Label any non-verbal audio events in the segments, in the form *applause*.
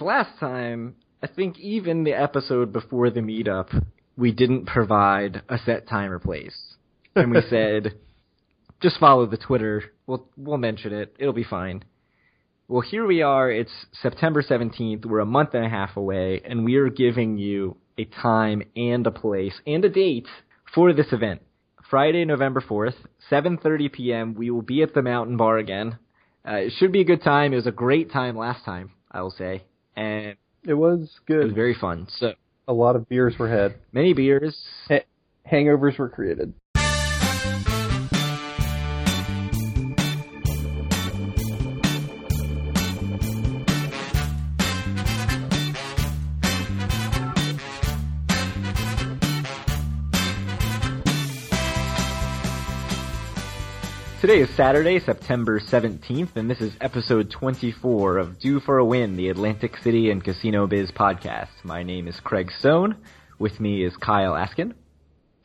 last time, I think even the episode before the meetup, we didn't provide a set time or place, and we *laughs* said, just follow the Twitter. We'll we'll mention it. It'll be fine. Well, here we are. It's September 17th. We're a month and a half away, and we are giving you a time and a place and a date for this event. Friday, November 4th, 7:30 p.m. We will be at the Mountain Bar again. Uh, it should be a good time. It was a great time last time, I will say, and It was good. it was very fun. So a lot of beers were had. many beers. Ha- hangovers were created. Today is Saturday, September 17th, and this is episode 24 of Due for a Win, the Atlantic City and Casino Biz podcast. My name is Craig Stone. With me is Kyle Askin.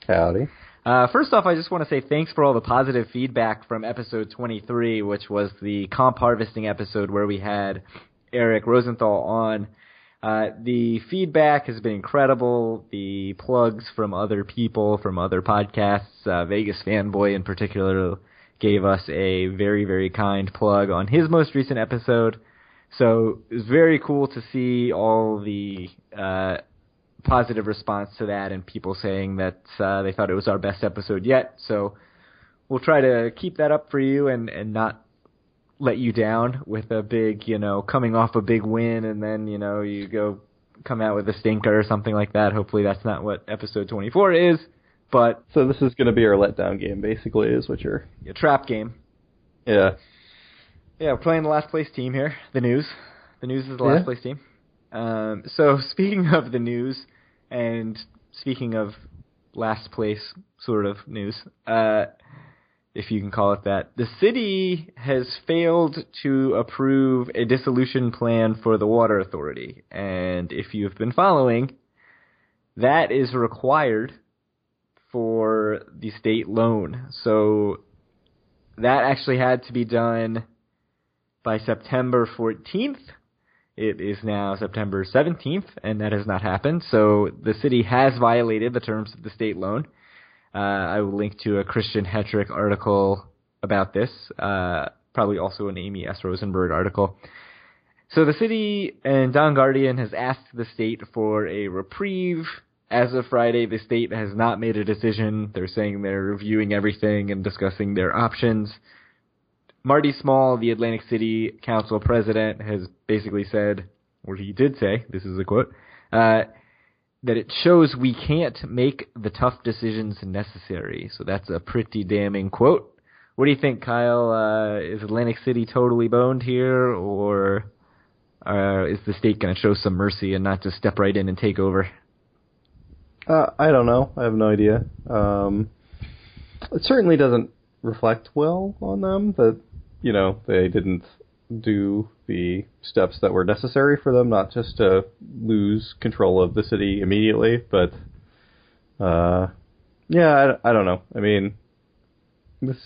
Howdy. Uh, first off, I just want to say thanks for all the positive feedback from episode 23, which was the comp harvesting episode where we had Eric Rosenthal on. Uh, the feedback has been incredible. The plugs from other people, from other podcasts, uh, Vegas Fanboy in particular, gave us a very, very kind plug on his most recent episode. So it was very cool to see all the uh, positive response to that and people saying that uh, they thought it was our best episode yet. So we'll try to keep that up for you and, and not let you down with a big, you know, coming off a big win and then, you know, you go come out with a stinker or something like that. Hopefully that's not what episode 24 is, but So this is going to be our letdown game, basically, is what you're. a trap game. Yeah. Yeah, we're playing the last place team here. The news. The news is the last Yeah. place team. Um, so *laughs* speaking of the news, and speaking of last place sort of news, uh, if you can call it that, the city has failed to approve a dissolution plan for the water authority, and if you've been following, that is required for the state loan. So that actually had to be done by September 14th. It is now September 17th, and that has not happened. So the city has violated the terms of the state loan. Uh, I will link to a Christian Hetrick article about this, uh, probably also an Amy S. Rosenberg article. So the city and Don Guardian has asked the state for a reprieve. As of Friday, the state has not made a decision. They're saying they're reviewing everything and discussing their options. Marty Small, the Atlantic City Council president, has basically said, or he did say, this is a quote, uh, that it shows we can't make the tough decisions necessary. So that's a pretty damning quote. What do you think, Kyle? Uh, is Atlantic City totally boned here, or uh, is the state going to show some mercy and not just step right in and take over? Uh, I don't know. I have no idea. Um, it certainly doesn't reflect well on them that you know they didn't do the steps that were necessary for them not just to lose control of the city immediately, but uh, yeah, I, I don't know. I mean, this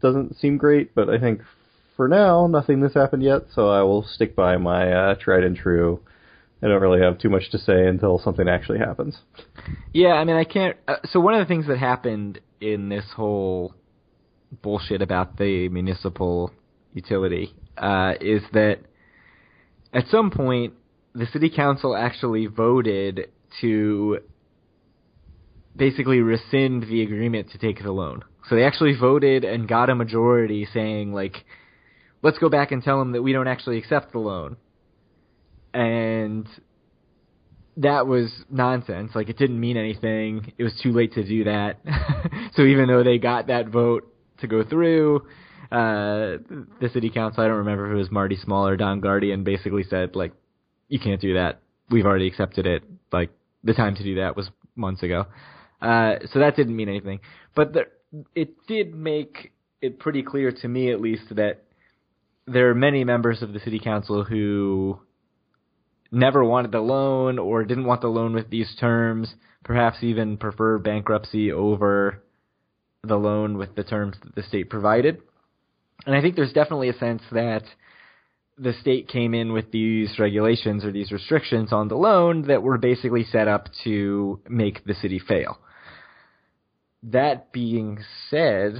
doesn't seem great, but I think for now nothing has happened yet, so I will stick by my uh, tried and true. I don't really have too much to say until something actually happens. Yeah, I mean, I can't. Uh, so one of the things that happened in this whole bullshit about the municipal utility uh, is that at some point the city council actually voted to basically rescind the agreement to take the loan. So they actually voted and got a majority saying like, let's go back and tell them that we don't actually accept the loan. And that was nonsense. Like it didn't mean anything. It was too late to do that. *laughs* so even though they got that vote to go through, uh, the city council, I don't remember if it was Marty Small or Don Guardian, basically said like, you can't do that. We've already accepted it. Like the time to do that was months ago. Uh, so that didn't mean anything. But it did make it pretty clear to me, at least, that there are many members of the city council who never wanted the loan or didn't want the loan with these terms, perhaps even prefer bankruptcy over the loan with the terms that the state provided. And I think there's definitely a sense that the state came in with these regulations or these restrictions on the loan that were basically set up to make the city fail. That being said,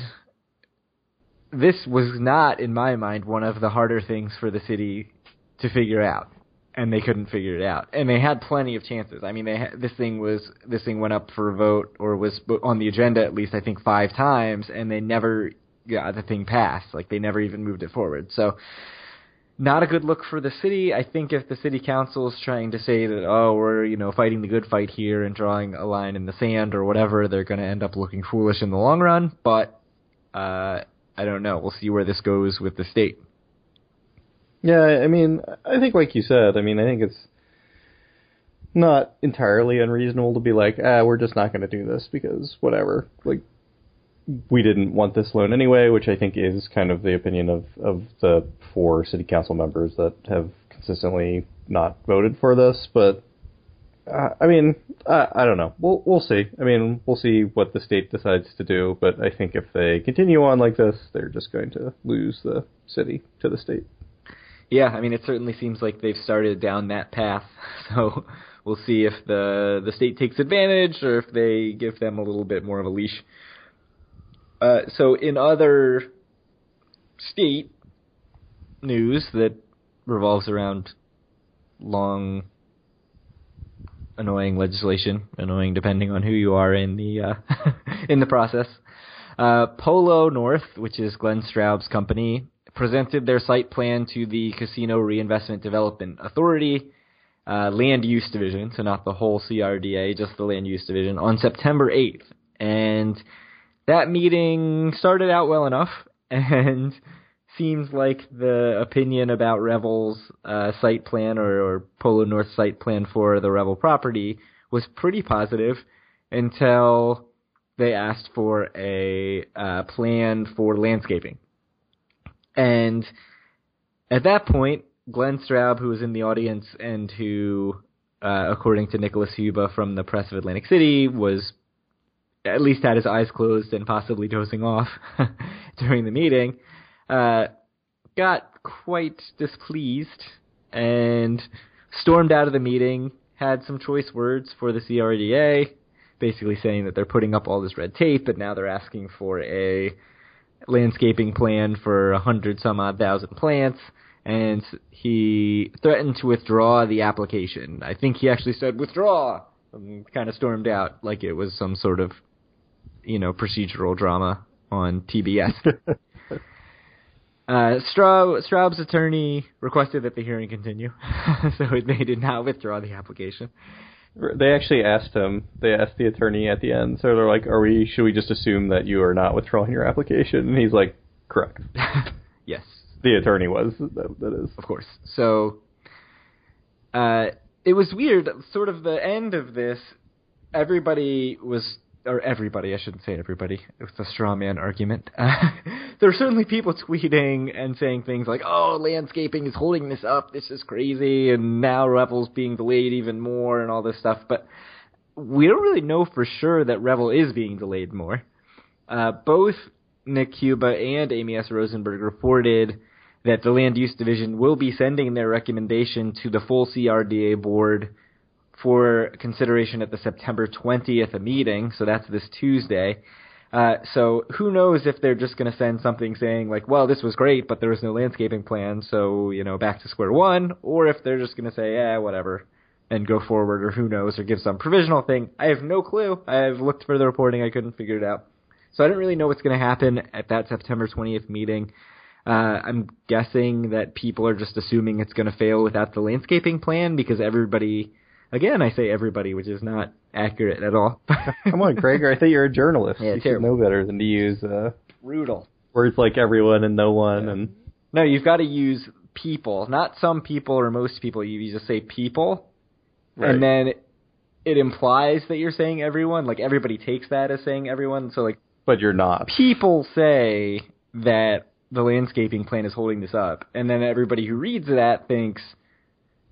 this was not, in my mind, one of the harder things for the city to figure out, and they couldn't figure it out. And they had plenty of chances. I mean, they had, this thing was this thing went up for a vote or was on the agenda at least I think five times, and they never got the thing passed. Like they never even moved it forward. So not a good look for the city. I think if the city council is trying to say that, oh, we're, you know, fighting the good fight here and drawing a line in the sand or whatever, they're going to end up looking foolish in the long run. But, uh, I don't know. We'll see where this goes with the state. Yeah, I mean, I think like you said, I mean, I think it's not entirely unreasonable to be like, ah, we're just not going to do this because whatever. Like, we didn't want this loan anyway, which I think is kind of the opinion of, of the four city council members that have consistently not voted for this. But uh, I mean, I, I don't know. We'll we'll see. I mean, we'll see what the state decides to do. But I think if they continue on like this, they're just going to lose the city to the state. Yeah, I mean, it certainly seems like they've started down that path. *laughs* So we'll see if the the state takes advantage or if they give them a little bit more of a leash. Uh, so in other state news that revolves around long, annoying legislation, annoying depending on who you are in the uh, *laughs* in the process. Uh, Polo North, which is Glenn Straub's company, presented their site plan to the Casino Reinvestment Development Authority, uh, Land Use Division, so not the whole CRDA, just the Land Use Division, on September 8th. And that meeting started out well enough, *laughs* and seems like the opinion about Revel's uh, site plan or, or Polo North site plan for the Revel property was pretty positive until they asked for a uh, plan for landscaping. And at that point, Glenn Straub, who was in the audience and who, uh, according to Nicholas Huba from the Press of Atlantic City, was at least had his eyes closed and possibly dozing off *laughs* during the meeting, uh, got quite displeased and stormed out of the meeting, had some choice words for the CRDA, basically saying that they're putting up all this red tape, but now they're asking for a landscaping plan for a hundred some odd thousand plants, and he threatened to withdraw the application. I think he actually said withdraw, and kind of stormed out like it was some sort of you know procedural drama on TBS. *laughs* uh, Straub, Straub's attorney requested that the hearing continue, *laughs* so they did not withdraw the application. They actually asked him. They asked the attorney at the end. So they're like, "Are we? Should we just assume that you are not withdrawing your application?" And he's like, "Correct." *laughs* yes, the attorney was. That, that is, of course. So, uh, it was weird. Sort of the end of this, everybody was or everybody, I shouldn't say everybody. It's a straw man argument. Uh, *laughs* there are certainly people tweeting and saying things like, "Oh, landscaping is holding this up. This is crazy," and now Revel's being delayed even more, and all this stuff. But we don't really know for sure that Revel is being delayed more. Uh, both Nick Huba and Amy S. Rosenberg reported that the Land Use Division will be sending their recommendation to the full CRDA board for consideration at the September 20th meeting, so that's this Tuesday. Uh, so who knows if they're just going to send something saying like, well, this was great, but there was no landscaping plan, so you know, back to square one, or if they're just going to say, yeah, whatever, and go forward, or who knows, or give some provisional thing. I have no clue. I've looked for the reporting, I couldn't figure it out. So I don't really know what's going to happen at that September 20th meeting. Uh, I'm guessing that people are just assuming it's going to fail without the landscaping plan because everybody Again, I say everybody, which is not accurate at all. *laughs* Come on, Gregor. I thought you're a journalist. Yeah, you terrible. should know better than to use uh, brutal words like everyone and no one. Yeah. And no, you've got to use people, not some people or most people. You just say people, Right. and then it implies that you're saying everyone. Like everybody takes that as saying everyone. So like but you're not. people say that the landscaping plan is holding this up, and then everybody who reads that thinks,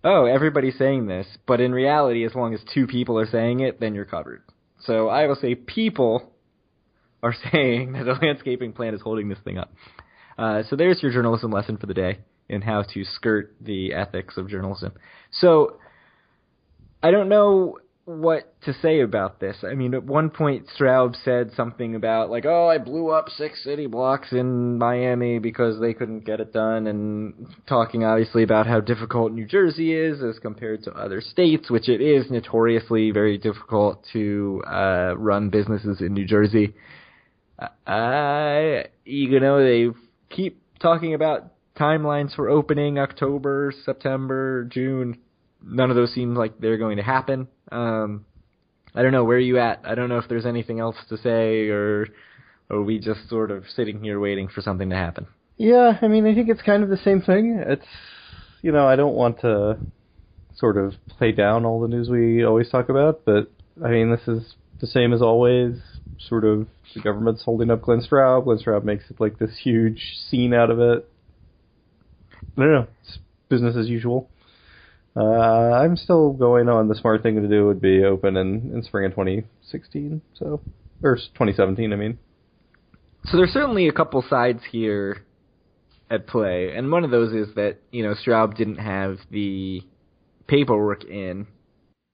"Oh, everybody's saying this," but in reality, as long as two people are saying it, then you're covered. So I will say people are *laughs* saying that the landscaping plan is holding this thing up. Uh, so there's your journalism lesson for the day. in how to skirt the ethics of journalism. So I don't know what to say about this. I mean, at one point, Straub said something about like, "Oh, I blew up six city blocks in Miami because they couldn't get it done," and talking obviously about how difficult New Jersey is as compared to other states, which it is notoriously very difficult to uh, run businesses in New Jersey. I, you know, they keep talking about timelines for opening October, September, June. None of those seem like they're going to happen. Um, I don't know where are you at. I don't know if there's anything else to say, or, or are we just sort of sitting here waiting for something to happen? Yeah, I mean, I think it's kind of the same thing. It's, you know, I don't want to sort of play down all the news we always talk about, but I mean, this is the same as always. Sort of the government's holding up Glenn Straub. Glenn Straub makes it like this huge scene out of it. I don't know. It's business as usual. Uh, I'm still going on. The smart thing to do would be open in, in spring of 2016. So, or 2017. I mean. So there's certainly a couple sides here at play, and one of those is that you know Straub didn't have the paperwork in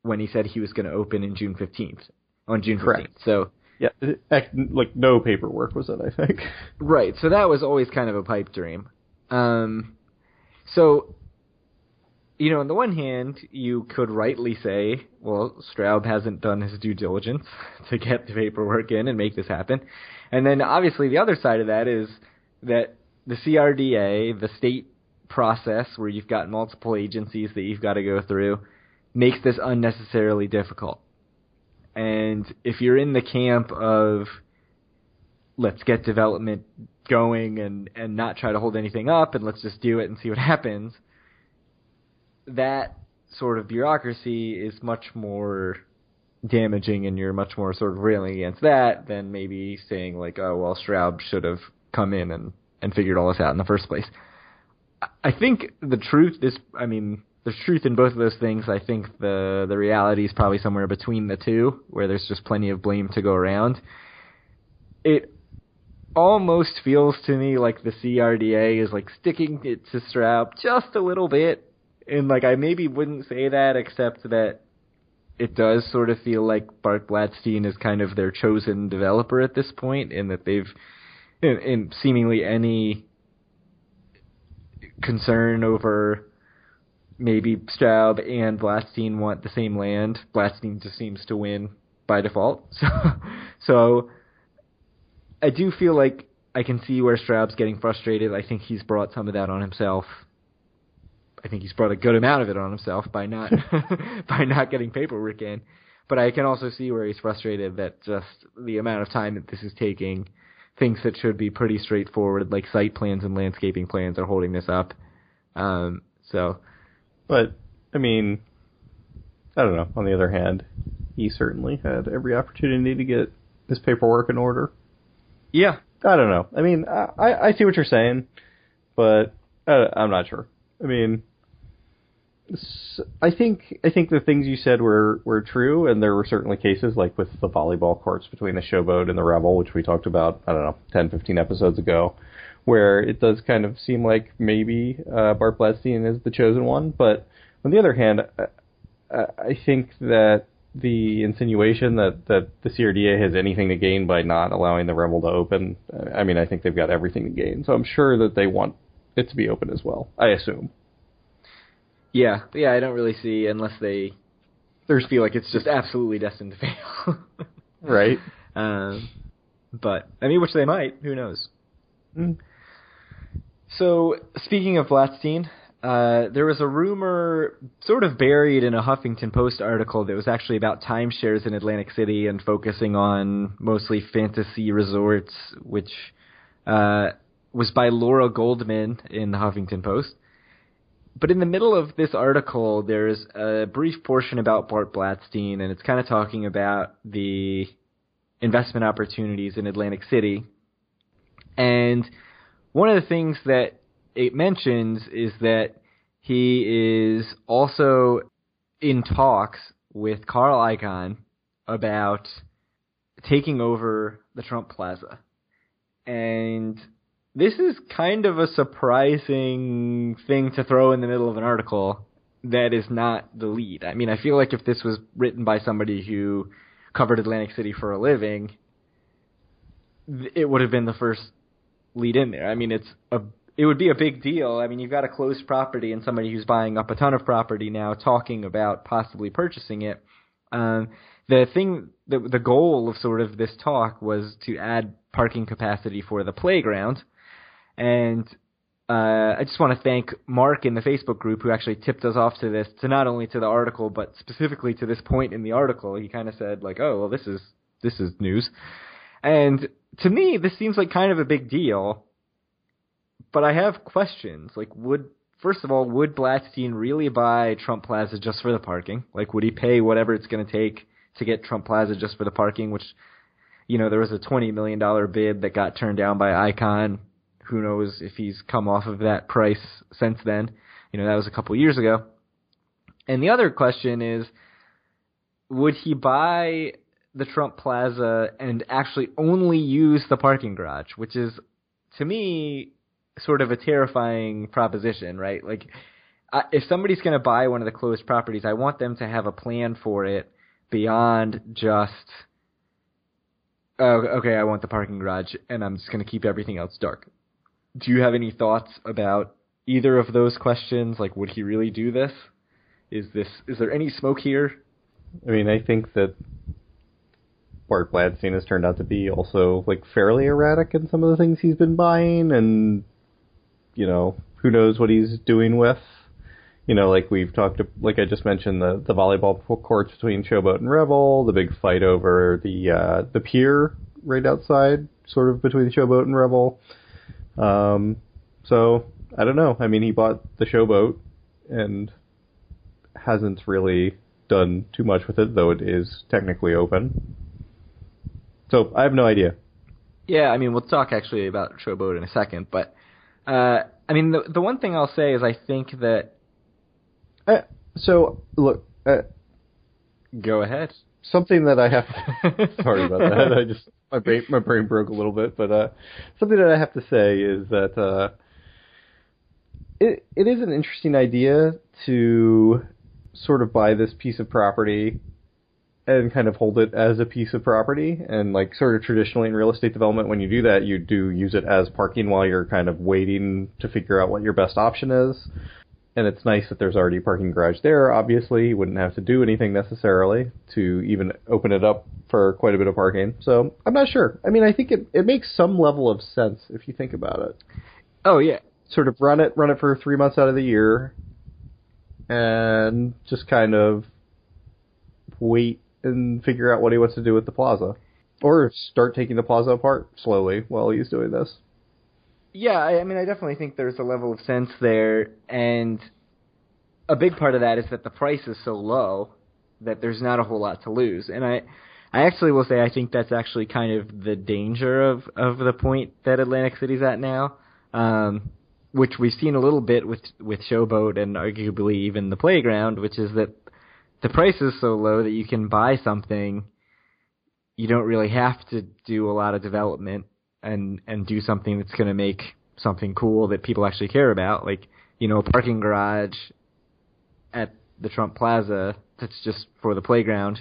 when he said he was going to open in June 15th on June 15th. Correct. So yeah, like no paperwork was it? I think. Right. So that was always kind of a pipe dream. Um, so you know, on the one hand, you could rightly say, well, Straub hasn't done his due diligence *laughs* to get the paperwork in and make this happen. And then obviously the other side of that is that the CRDA, the state process where you've got multiple agencies that you've got to go through, makes this unnecessarily difficult. And if you're in the camp of let's get development going and, and not try to hold anything up and let's just do it and see what *laughs* happens – that sort of bureaucracy is much more damaging and you're much more sort of railing against that than maybe saying like, oh well Straub should have come in and, and figured all this out in the first place. I think the truth is I mean, there's truth in both of those things. I think the the reality is probably somewhere between the two, where there's just plenty of blame to go around. It almost feels to me like the CRDA is like sticking it to Straub just a little bit and like I maybe wouldn't say that except that it does sort of feel like Bart Blatstein is kind of their chosen developer at this point, and that they've, in, in seemingly any concern over maybe Straub and Blatstein want the same land, Blatstein just seems to win by default. *laughs* So, so I do feel like I can see where Straub's getting frustrated. I think he's brought some of that on himself I think he's brought a good amount of it on himself by not *laughs* *laughs* by not getting paperwork in. But I can also see where he's frustrated that just the amount of time that this is taking, things that should be pretty straightforward, like site plans and landscaping plans, are holding this up. Um, so, but I mean, I don't know. On the other hand, he certainly had every opportunity to get his paperwork in order. Yeah, I don't know. I mean, I I see what you're saying, but uh, I'm not sure. I mean, I think I think the things you said were were true, and there were certainly cases like with the volleyball courts between the Showboat and the Revel, which we talked about I don't know 10, 15 episodes ago, where it does kind of seem like maybe uh, Bart Blatstein is the chosen one. But on the other hand, I, I think that the insinuation that that the CRDA has anything to gain by not allowing the Revel to open, I mean, I think they've got everything to gain. So I'm sure that they want it to be open as well. I assume. Yeah, yeah, I don't really see unless they they feel like it's just absolutely destined to fail. *laughs* right. Um, but I mean, which they might. Who knows? Mm. So speaking of Blatstein, uh, there was a rumor sort of buried in a Huffington Post article that was actually about timeshares in Atlantic City and focusing on mostly Fantasea resorts, which uh, was by Laura Goldman in the Huffington Post. But in the middle of this article, there's a brief portion about Bart Blatstein, and it's kind of talking about the investment opportunities in Atlantic City. And one of the things that it mentions is that he is also in talks with Carl Icahn about taking over the Trump Plaza. And this is kind of a surprising thing to throw in the middle of an article that is not the lead. I mean, I feel like if this was written by somebody who covered Atlantic City for a living, it would have been the first lead in there. I mean, it's a it would be a big deal. I mean, you've got a closed property and somebody who's buying up a ton of property now talking about possibly purchasing it. Um, the thing, the the goal of sort of this talk was to add parking capacity for the playground, and uh, I just want to thank Mark in the Facebook group who actually tipped us off to this, to not only to the article but specifically to this point in the article. He kind of said like, "Oh, well, this is this is news," and to me, this seems like kind of a big deal but I have questions. Like, would first of all, would Blatstein really buy Trump Plaza just for the parking? Like, would he pay whatever it's going to take to get Trump Plaza just for the parking? Which, you know, there was a twenty million dollar bid that got turned down by Icahn. Who knows if he's come off of that price since then? You know, that was a couple years ago. And the other question is, would he buy the Trump Plaza and actually only use the parking garage, which is to me sort of a terrifying proposition, right? Like, if somebody's going to buy one of the closed properties, I want them to have a plan for it beyond just, oh, okay, I want the parking garage, and I'm just going to keep everything else dark. Do you have any thoughts about either of those questions? Like, would he really do this? Is this is there any smoke here? I mean, I think that Bart Blatstein has turned out to be also like fairly erratic in some of the things he's been buying, and you know, who knows what he's doing with. You know, like we've talked, like I just mentioned, the the volleyball courts between Showboat and Revel, the big fight over the uh, the pier right outside, sort of between Showboat and Revel. Um, so I don't know. I mean, he bought the Showboat and hasn't really done too much with it, though it is technically open. So I have no idea. Yeah, I mean, we'll talk actually about Showboat in a second, but uh, I mean, the the one thing I'll say is I think that. Uh, so look. Uh, Go ahead. Something that I have. To, *laughs* sorry about that. I just my brain my brain broke a little bit, but uh, something that I have to say is that uh, it it is an interesting idea to sort of buy this piece of property and kind of hold it as a piece of property. And like sort of traditionally in real estate development, when you do that, you do use it as parking while you're kind of waiting to figure out what your best option is. And it's nice that there's already a parking garage there. Obviously, you wouldn't have to do anything necessarily to even open it up for quite a bit of parking. So I'm not sure. I mean, I think it it makes some level of sense if you think about it. Oh yeah, sort of run it run it for three months out of the year, and just kind of wait and figure out what he wants to do with the plaza, or start taking the plaza apart slowly while he's doing this. Yeah, I, mean, I definitely think there's a level of sense there, and a big part of that is that the price is so low that there's not a whole lot to lose. And I, I actually will say I think that's actually kind of the danger of of the point that Atlantic City's at now, um, which we've seen a little bit with with Showboat and arguably even the playground, which is that the price is so low that you can buy something. You don't really have to do a lot of development and and do something that's going to make something cool that people actually care about, like you know a parking garage at the Trump Plaza that's just for the playground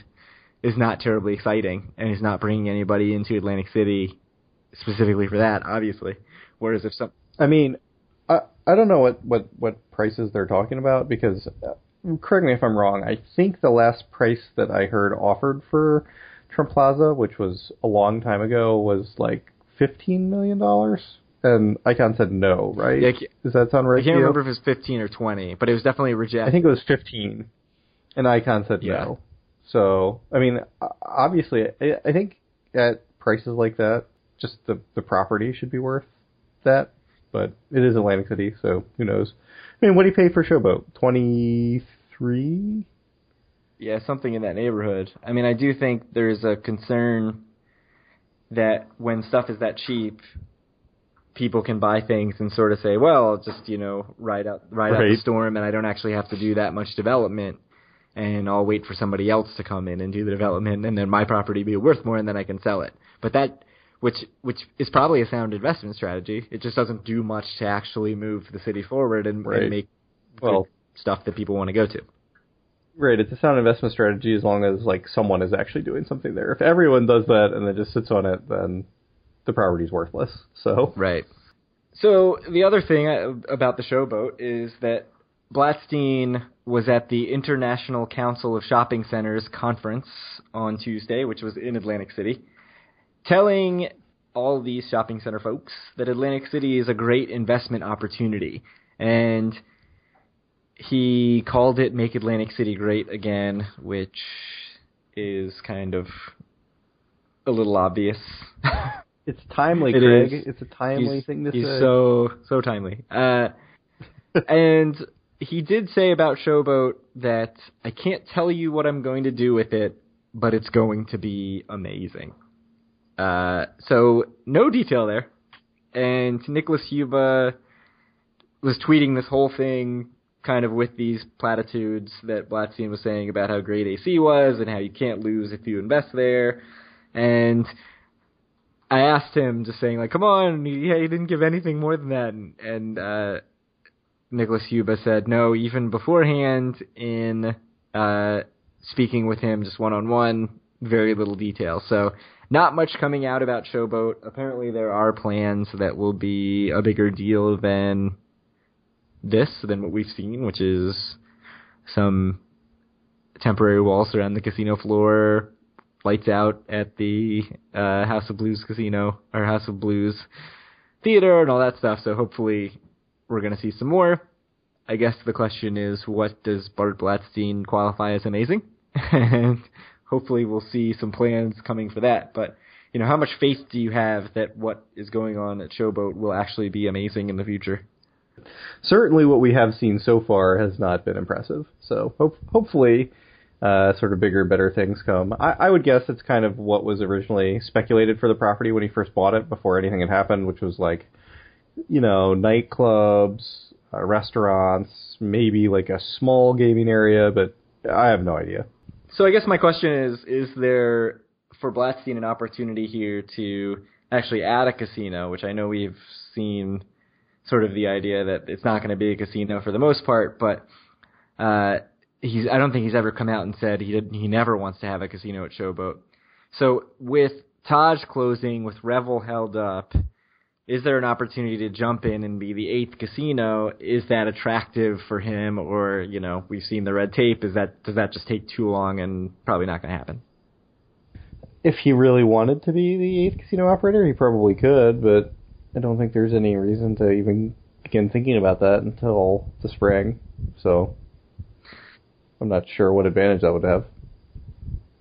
is not terribly exciting and is not bringing anybody into Atlantic City specifically for that, obviously. Whereas if some, I mean, I I don't know what what what prices they're talking about because uh, correct me if I'm wrong. I think the last price that I heard offered for Trump Plaza, which was a long time ago, was like fifteen million dollars. And Icahn said no, right? Yeah, Does that sound right? I can't remember if it was fifteen or twenty, but it was definitely rejected. I think it was fifteen, and Icahn said yeah. no. So I mean, obviously, I, think at prices like that, just the the property should be worth that. But it is Atlantic City, so who knows? I mean, what do you pay for Showboat? Twenty three. Yeah, something in that neighborhood. I mean, I do think there's a concern that when stuff is that cheap, people can buy things and sort of say, "Well, just you know, ride out ride right. out the storm, and I don't actually have to do that much development, and I'll wait for somebody else to come in and do the development, and then my property be worth more, and then I can sell it." But that which which is probably a sound investment strategy. It just doesn't do much to actually move the city forward and, Right. and make Well- stuff that people want to go to. Right, it's a sound investment strategy as long as like someone is actually doing something there. If everyone does that and then just sits on it, then the property's worthless. So Right. So the other thing uh, about the showboat is that Blatstein was at the International Council of Shopping Centers conference on Tuesday, which was in Atlantic City, telling all these shopping center folks that Atlantic City is a great investment opportunity. And he called it Make Atlantic City Great Again, which is kind of a little obvious. *laughs* it's timely, It Craig. is. It's a timely he's, thing to he's say. so so timely. Uh, *laughs* and he did say about Showboat that I can't tell you what I'm going to do with it, but it's going to be amazing. Uh, so no detail there. And Nicholas Huba was tweeting this whole thing kind of with these platitudes that Blatstein was saying about how great AC was and how you can't lose if you invest there. And I asked him just saying like, "Come on, yeah, he didn't give anything more than that." And, and uh, Nicholas Huba said, "No, even beforehand in uh, speaking with him just one on one, very little detail." So not much coming out about Showboat. Apparently, there are plans that will be a bigger deal than this, than what we've seen, which is some temporary walls around the casino floor, lights out at the uh, House of Blues casino or House of Blues theater and all that stuff. So hopefully we're going to see some more. I guess the question is, what does Bart Blatstein qualify as amazing? *laughs* and hopefully we'll see some plans coming for that. But you know, how much faith do you have that what is going on at Showboat will actually be amazing in the future? Certainly, what we have seen so far has not been impressive. So hope, hopefully, uh, sort of bigger, better things come. I, I would guess it's kind of what was originally speculated for the property when he first bought it before anything had happened, which was like, you know, nightclubs, uh, restaurants, maybe like a small gaming area, but I have no idea. So I guess my question is: Is there for Blatstein an opportunity here to actually add a casino? Which I know we've seen sort of the idea that it's not going to be a casino for the most part, but uh, he's I don't think he's ever come out and said he did, he never wants to have a casino at Showboat. So with Taj closing, with Revel held up, is there an opportunity to jump in and be the eighth casino? Is that attractive for him, or you know we've seen the red tape? Is that does that just take too long and probably not going to happen? If he really wanted to be the eighth casino operator, he probably could, but I don't think there's any reason to even begin thinking about that until the spring. So I'm not sure what advantage that would have.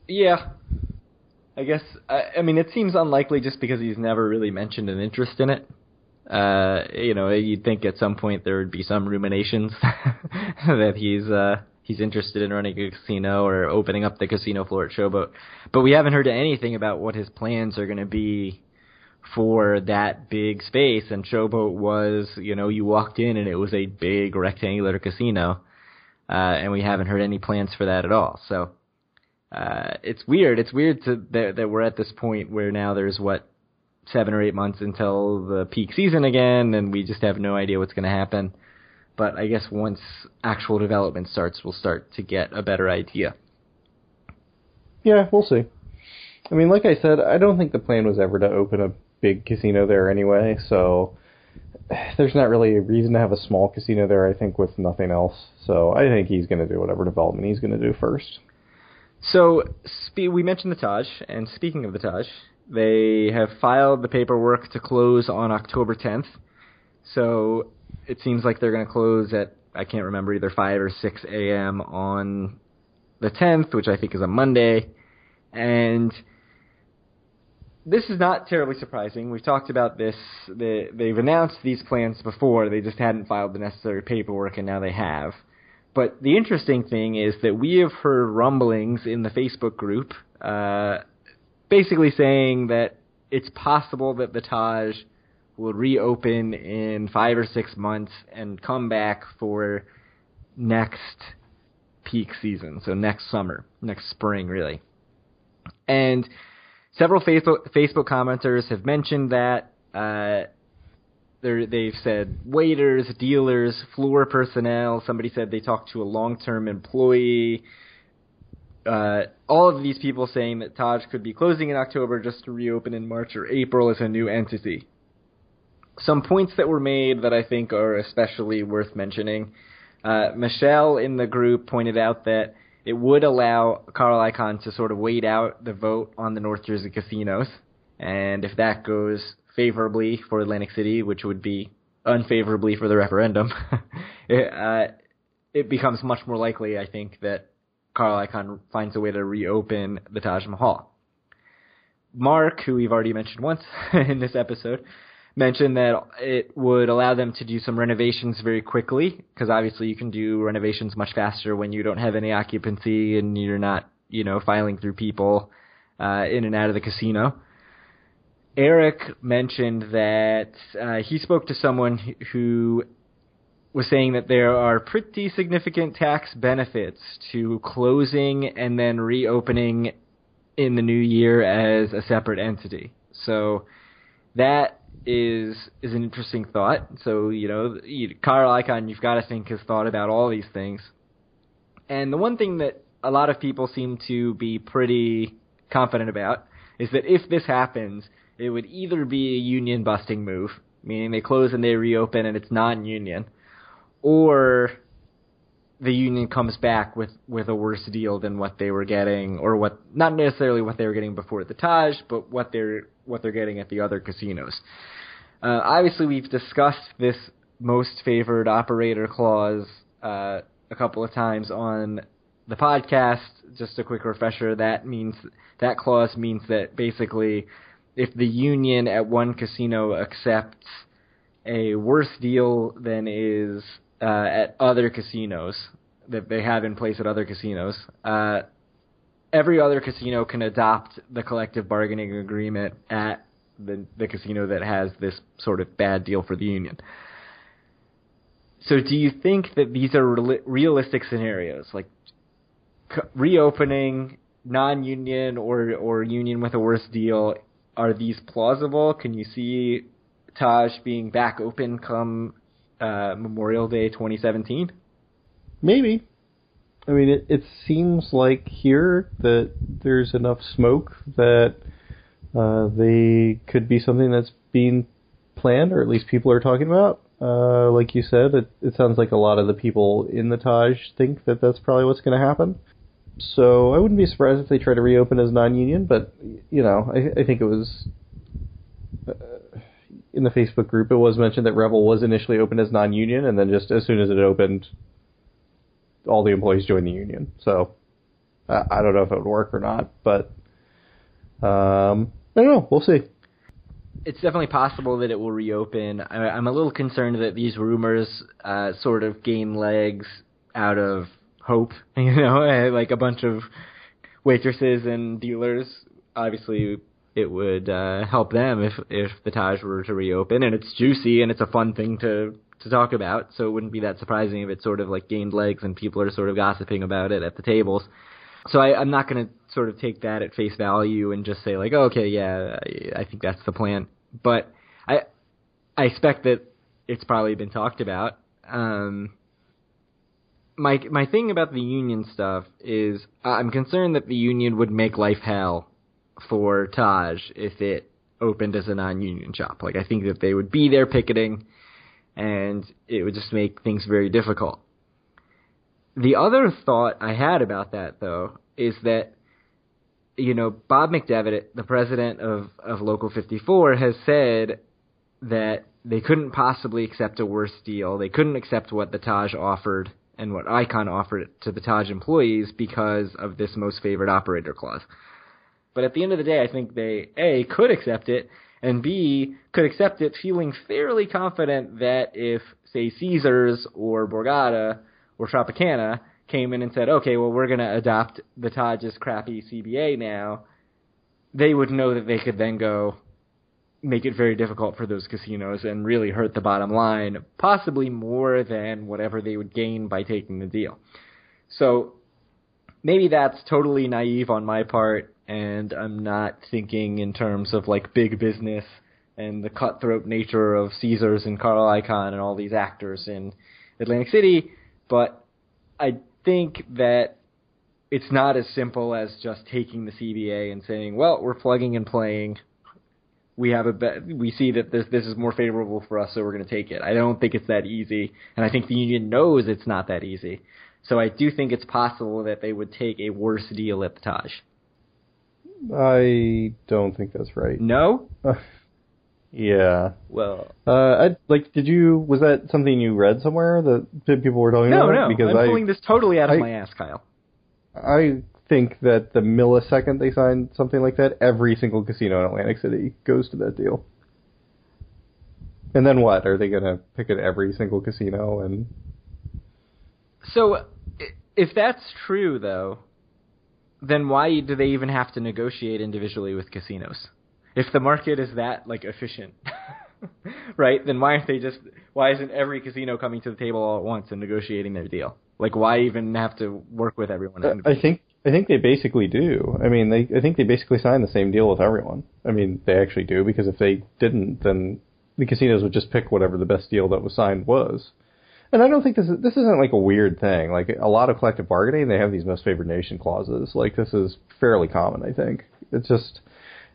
Yeah, I guess. I, I mean, it seems unlikely just because he's never really mentioned an interest in it. Uh, you know, you'd think at some point there would be some ruminations *laughs* that he's uh he's interested in running a casino or opening up the casino floor at Showboat. But we haven't heard anything about what his plans are going to be for that big space. And Showboat was, you know, you walked in and it was a big rectangular casino, uh, and we haven't heard any plans for that at all. So uh, it's weird. It's weird to, that, that we're at this point where now there's what seven or eight months until the peak season again, and we just have no idea what's going to happen. But I guess once actual development starts, we'll start to get a better idea. Yeah, we'll see. I mean, like I said, I don't think the plan was ever to open a big casino there anyway, so there's not really a reason to have a small casino there, I think, with nothing else. So I think he's going to do whatever development he's going to do first. So spe- we mentioned the Taj, and speaking of the Taj, they have filed the paperwork to close on October 10th. So it seems like they're going to close at I can't remember either 5 or 6 a.m. on the 10th, which I think is a Monday. And this is not terribly surprising. We've talked about this. They, they've announced these plans before. They just hadn't filed the necessary paperwork, and now they have. But the interesting thing is that we have heard rumblings in the Facebook group, uh, basically saying that it's possible that the Taj will reopen in five or six months and come back for next peak season, so next summer, next spring, really. And several Facebook Facebook commenters have mentioned that. Uh, they've said waiters, dealers, floor personnel. Somebody said they talked to a long-term employee. Uh, all of these people saying that Taj could be closing in October just to reopen in March or April as a new entity. Some points that were made that I think are especially worth mentioning. Uh, Michelle in the group pointed out that it would allow Carl Icahn to sort of wait out the vote on the North Jersey casinos, and if that goes favorably for Atlantic City, which would be unfavorably for the referendum, *laughs* it, uh, it becomes much more likely, I think, that Carl Icahn finds a way to reopen the Taj Mahal. Mark, who we've already mentioned once *laughs* in this episode, mentioned that it would allow them to do some renovations very quickly because obviously you can do renovations much faster when you don't have any occupancy and you're not, you know, filing through people uh, in and out of the casino. Eric mentioned that uh, he spoke to someone who was saying that there are pretty significant tax benefits to closing and then reopening in the new year as a separate entity. So that is is an interesting thought. So you know, Carl Icahn, you've got to think has thought about all these things. And the one thing that a lot of people seem to be pretty confident about is that if this happens, it would either be a union busting move, meaning they close and they reopen and it's non-union, or the union comes back with with a worse deal than what they were getting, or what not necessarily what they were getting before at the Taj, but what they're what they're getting at the other casinos. Uh, obviously, we've discussed this most favored operator clause uh, a couple of times on the podcast. Just a quick refresher: that means that clause means that basically, if the union at one casino accepts a worse deal than is uh, at other casinos that they have in place at other casinos, uh, every other casino can adopt the collective bargaining agreement at the the casino that has this sort of bad deal for the union. So, do you think that these are re- realistic scenarios, like c- reopening non-union or or union with a worse deal? Are these plausible? Can you see Taj being back open come uh, Memorial Day 2017? Maybe. I mean, it, it seems like here that there's enough smoke that uh, they could be something that's being planned, or at least people are talking about. Uh, like you said, it, it sounds like a lot of the people in the Taj think that that's probably what's going to happen. So I wouldn't be surprised if they try to reopen as non-union, but you know, I, I think it was in the Facebook group. It was mentioned that Revel was initially opened as non-union, and then just as soon as it opened, all the employees joined the union. So uh, I don't know if it would work or not, but um, I don't know. We'll see. It's definitely possible that it will reopen. I, I'm a little concerned that these rumors uh, sort of gain legs out of hope. *laughs* You know, *laughs* like a bunch of waitresses and dealers. Obviously, it would uh, help them if if the Taj were to reopen, and it's juicy and it's a fun thing to to talk about. So it wouldn't be that surprising if it sort of like gained legs and people are sort of gossiping about it at the tables. So I, I'm not going to sort of take that at face value and just say like, oh, okay, yeah, I, I think that's the plan. But I I expect that it's probably been talked about. Um, my my thing about the union stuff is I'm concerned that the union would make life hell for Taj if it opened as a non-union shop. Like I think that they would be there picketing, and it would just make things very difficult. The other thought I had about that though is that you know Bob McDevitt, the president of of Local 54, has said that they couldn't possibly accept a worse deal. They couldn't accept what the Taj offered and what Icahn offered to the Taj employees because of this most favored operator clause. But at the end of the day, I think they a could accept it and b could accept it feeling fairly confident that if say Caesars or Borgata or Tropicana came in and said, okay, well, we're going to adopt the Taj's crappy CBA now, they would know that they could then go make it very difficult for those casinos and really hurt the bottom line, possibly more than whatever they would gain by taking the deal. So maybe that's totally naive on my part, and I'm not thinking in terms of like big business and the cutthroat nature of Caesars and Carl Icahn and all these actors in Atlantic City, but I think that it's not as simple as just taking the CBA and saying, "Well, we're plugging and playing. We have a be- we see that this this is more favorable for us, so we're going to take it." I don't think it's that easy, and I think the union knows it's not that easy. So I do think it's possible that they would take a worse deal at the Taj. I don't think that's right. No? *laughs* Yeah. Well, Uh, I, like, did you? Was that something you read somewhere that people were talking no, about? no. Because I'm I, pulling this totally out of I- my ass, Kyle. I think that the millisecond they sign something like that, every single casino in Atlantic City goes to that deal. And then what? Are they going to pick at every single casino and So, if that's true, though, then why do they even have to negotiate individually with casinos? If the market is that like efficient, *laughs* right? Then why aren't they just? Why isn't every casino coming to the table all at once and negotiating their deal? Like, why even have to work with everyone? Uh, I think I think they basically do. I mean, they I think they basically sign the same deal with everyone. I mean, they actually do because if they didn't, then the casinos would just pick whatever the best deal that was signed was. And I don't think this is this isn't like a weird thing. Like a lot of collective bargaining, they have these most favored nation clauses. Like this is fairly common. I think it's just.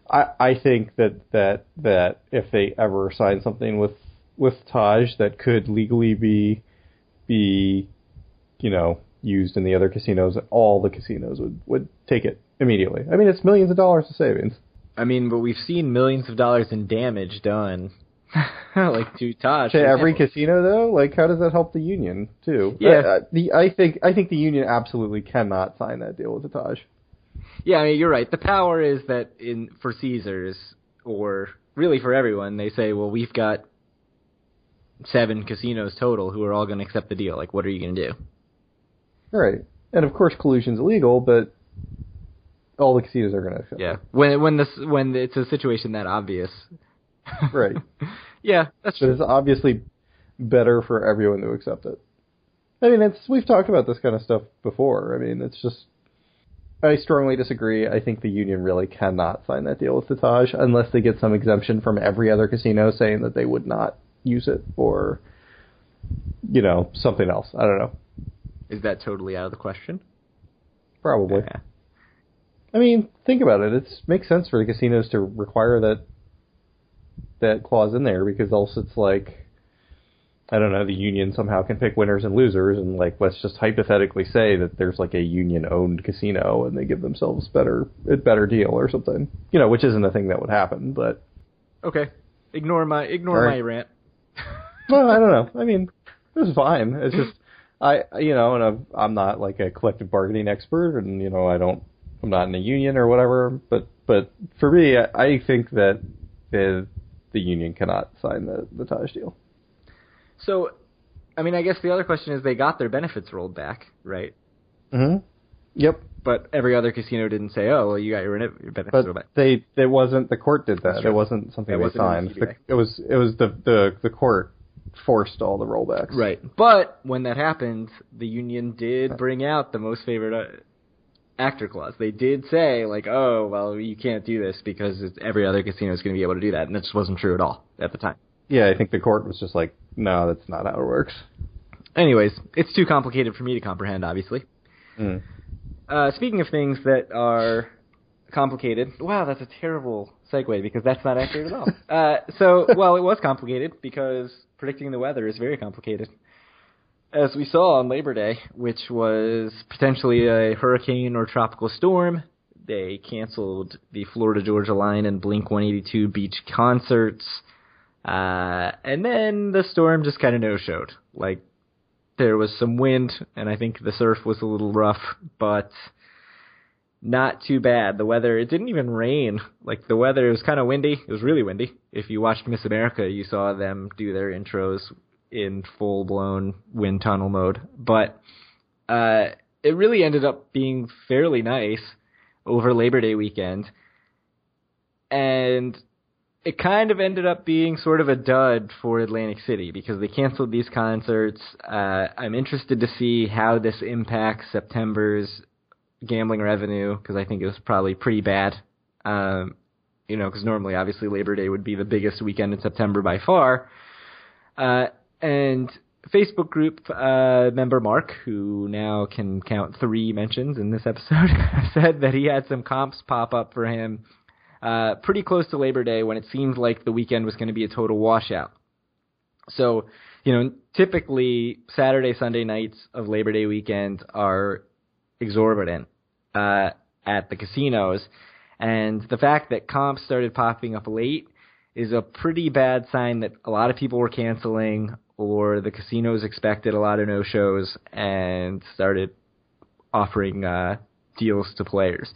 I I think that that that if they ever sign something with with Taj that could legally be be you know, used in the other casinos, all the casinos would, would take it immediately. I mean, it's millions of dollars of savings. I mean, but we've seen millions of dollars in damage done, *laughs* like to Taj. To every casino, though, like, how does that help the union too? Yeah. I, I, the, I think I think the union absolutely cannot sign that deal with the Taj. Yeah, I mean, you're right. The power is that in for Caesars or really for everyone, they say, well, we've got seven casinos total who are all going to accept the deal. Like, what are you going to do? Right. And of course, collusion's illegal, but all the casinos are going to accept. Yeah, when when this when it's a situation that obvious. Right. *laughs* yeah, that's But true. it's obviously better for everyone to accept it. I mean, it's we've talked about this kind of stuff before. I mean, it's just I strongly disagree. I think the union really cannot sign that deal with the Taj unless they get some exemption from every other casino saying that they would not use it or you know, something else. I don't know. Is that totally out of the question? Probably. Yeah. I mean, think about it. It makes sense for the casinos to require that that clause in there because else it's like I don't know, the union somehow can pick winners and losers and like let's just hypothetically say that there's like a union owned casino and they give themselves better a better deal or something. You know, which isn't a thing that would happen, but Okay. Ignore my ignore right. my rant. *laughs* well, I don't know. I mean, it was fine. It's just I you know, and I'm, I'm not like a collective bargaining expert and you know, I don't I'm not in a union or whatever, but but for me, I, I think that the the union cannot sign the the Taj deal. So, I mean, I guess the other question is they got their benefits rolled back, right? Mhm. Yep. But every other casino didn't say, "Oh, well, you got your, your benefits But rolled back." they it wasn't the court did that. It wasn't something That they wasn't signed. the The, it was it was the the the court forced all the rollbacks. Right. But when that happened, the union did bring out the most favored uh, actor clause. They did say like, "Oh, well, you can't do this because it's, every other casino is going to be able to do that," and that just wasn't true at all at the time. Yeah, I think the court was just like, no, that's not how it works. Anyways, it's too complicated for me to comprehend, obviously. Mm. Uh, speaking of things that are complicated, wow, that's a terrible segue because that's not accurate at all. *laughs* Uh, so, well, it was complicated because predicting the weather is very complicated. As we saw on Labor Day, which was potentially a hurricane or tropical storm, they canceled the Florida Georgia Line and Blink 182 beach concerts. Uh, and then the storm just kind of no showed. Like, there was some wind, and I think the surf was a little rough, but not too bad. The weather, it didn't even rain. Like, the weather was kind of windy. It was really windy. If you watched Miss America, you saw them do their intros in full blown wind tunnel mode. But, uh, it really ended up being fairly nice over Labor Day weekend. And it kind of ended up being sort of a dud for Atlantic City because they canceled these concerts. Uh, I'm interested to see how this impacts September's gambling revenue because I think it was probably pretty bad. Um, you know, because normally, obviously, Labor Day would be the biggest weekend in September by far. Uh, and Facebook group uh, member Mark, who now can count three mentions in this episode, *laughs* said that he had some comps pop up for him uh, pretty close to Labor Day when it seemed like the weekend was going to be a total washout. So, you know, typically Saturday, Sunday nights of Labor Day weekend are exorbitant uh, at the casinos, and the fact that comps started popping up late is a pretty bad sign that a lot of people were canceling or the casinos expected a lot of no shows and started offering uh, deals to players.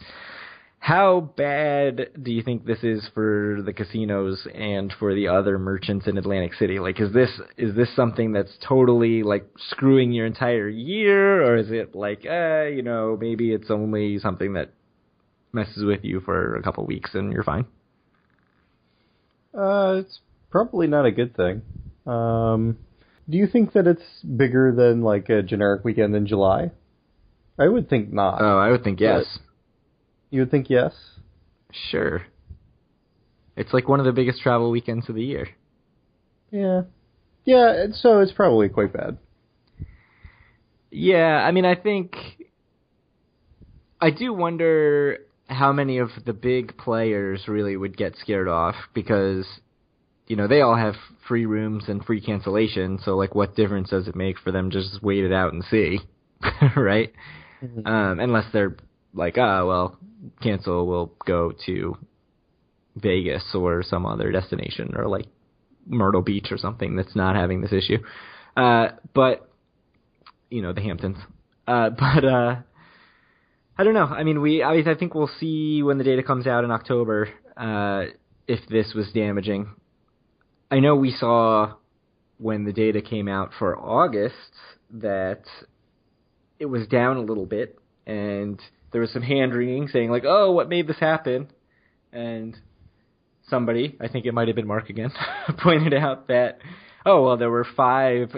How bad do you think this is for the casinos and for the other merchants in Atlantic City? Like, is this is this something that's totally like screwing your entire year, or is it like, uh, you know, maybe it's only something that messes with you for a couple weeks and you're fine? Uh, it's probably not a good thing. Um, do you think that it's bigger than like a generic weekend in July? I would think not. Oh, I would think yes. You would think yes. Sure. It's like one of the biggest travel weekends of the year. Yeah. Yeah, so it's probably quite bad. Yeah, I mean, I think I do wonder how many of the big players really would get scared off because you know they all have free rooms and free cancellation so like what difference does it make for them just wait it out and see *laughs* right mm-hmm. um unless they're like ah well cancel we'll go to Vegas or some other destination or like Myrtle Beach or something that's not having this issue uh but you know the Hamptons uh *laughs* but uh I don't know. I mean, we I, I think we'll see when the data comes out in October uh, if this was damaging. I know we saw when the data came out for August that it was down a little bit, and there was some hand wringing saying like, "Oh, what made this happen?" And somebody, I think it might have been Mark again, *laughs* pointed out that, oh well, there were five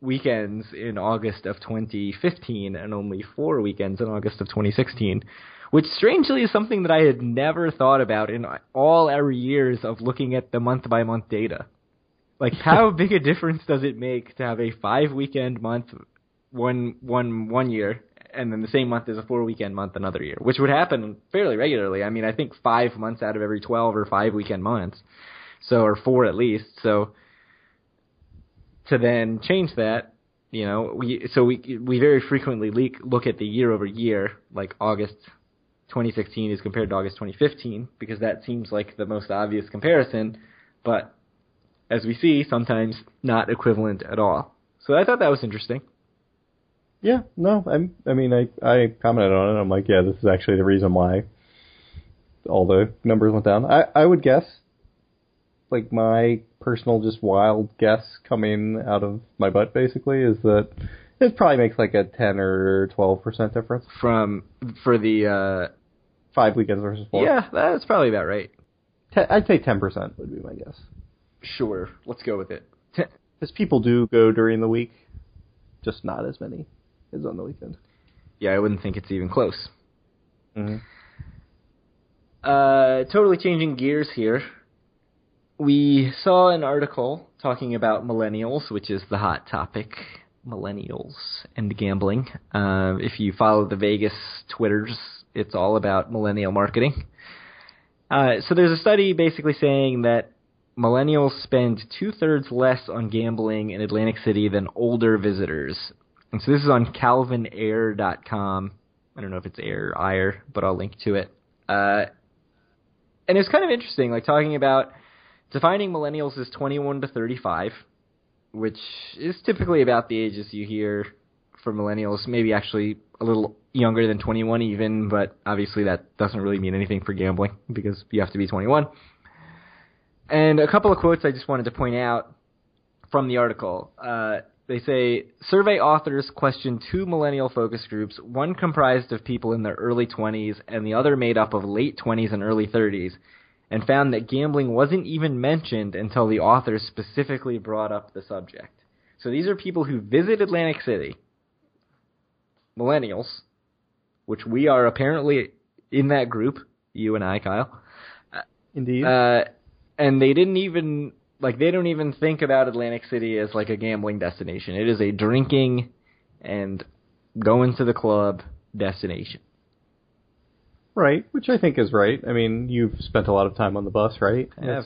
weekends in August of 2015 and only four weekends in August of 2016, which strangely is something that I had never thought about in all our years of looking at the month by month data. Like, *laughs* how big a difference does it make to have a five weekend month one one one year, and then the same month as a four weekend month another year, which would happen fairly regularly. I mean, I think five months out of every twelve or five weekend months, so or four at least. So to then change that, you know, we so we we very frequently leak, look at the year over year, like August 2016 is compared to August 2015 because that seems like the most obvious comparison, but as we see, sometimes not equivalent at all. So I thought that was interesting. Yeah, no, I'm. I mean, I I commented on it. I'm like, yeah, this is actually the reason why all the numbers went down. I I would guess, like my personal, just wild guess coming out of my butt, basically, is that it probably makes like a ten or twelve percent difference from for the uh, five weekends versus four. Yeah, that's probably about right. Ten, I'd say ten percent would be my guess. Sure, let's go with it. Because people do go during the week, just not as many as on the weekend. Yeah, I wouldn't think it's even close. Mm-hmm. Uh, totally changing gears here we saw an article talking about millennials, which is the hot topic. Millennials and gambling. Uh, if you follow the Vegas Twitters, it's all about millennial marketing. Uh, so there's a study basically saying that millennials spend two thirds less on gambling in Atlantic City than older visitors. And so this is on calvinayre.com. I don't know if it's air or ire, but I'll link to it. Uh, and it's kind of interesting, like talking about Defining millennials is 21 to 35, which is typically about the ages you hear for millennials, maybe actually a little younger than 21 even, but obviously that doesn't really mean anything for gambling because you have to be 21. And a couple of quotes I just wanted to point out from the article. Uh, they say survey authors questioned two millennial focus groups, one comprised of people in their early 20s and the other made up of late 20s and early 30s, and found that gambling wasn't even mentioned until the authors specifically brought up the subject. So these are people who visit Atlantic City, millennials, which we are apparently in that group, you and I, Kyle. Indeed. Uh, and they didn't even like they don't even think about Atlantic City as like a gambling destination. It is a drinking and going to the club destination. Right, which I think is right. I mean, you've spent a lot of time on the bus, right? Yes.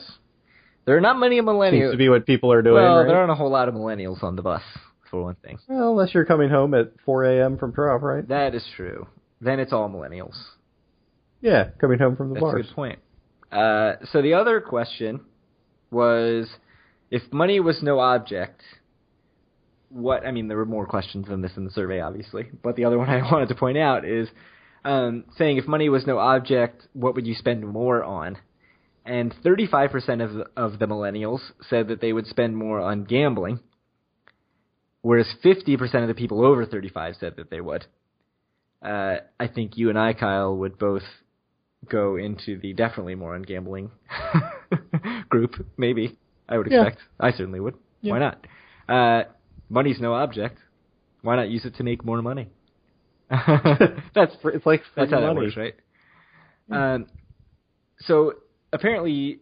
There are not many millennials. seems to be what people are doing, well, right? there aren't a whole lot of millennials on the bus, for one thing. Well, unless you're coming home at 4 a.m. from Trop, right? That is true. Then it's all millennials. Yeah, coming home from the That's a good point. Uh, so the other question was, if money was no object, what? I mean, there were more questions than this in the survey, obviously. But the other one *laughs* I wanted to point out is um, saying, if money was no object, what would you spend more on? And 35% of the, of the millennials said that they would spend more on gambling, whereas 50% of the people over 35 said that they would. Uh, I think you and I, Kyle, would both go into the definitely more on gambling *laughs* group. Maybe I would Yeah. expect. I certainly would. Yeah. Why not? Uh, money's no object. Why not use it to make more money? *laughs* that's It's like that's how that works, right? Um, so apparently,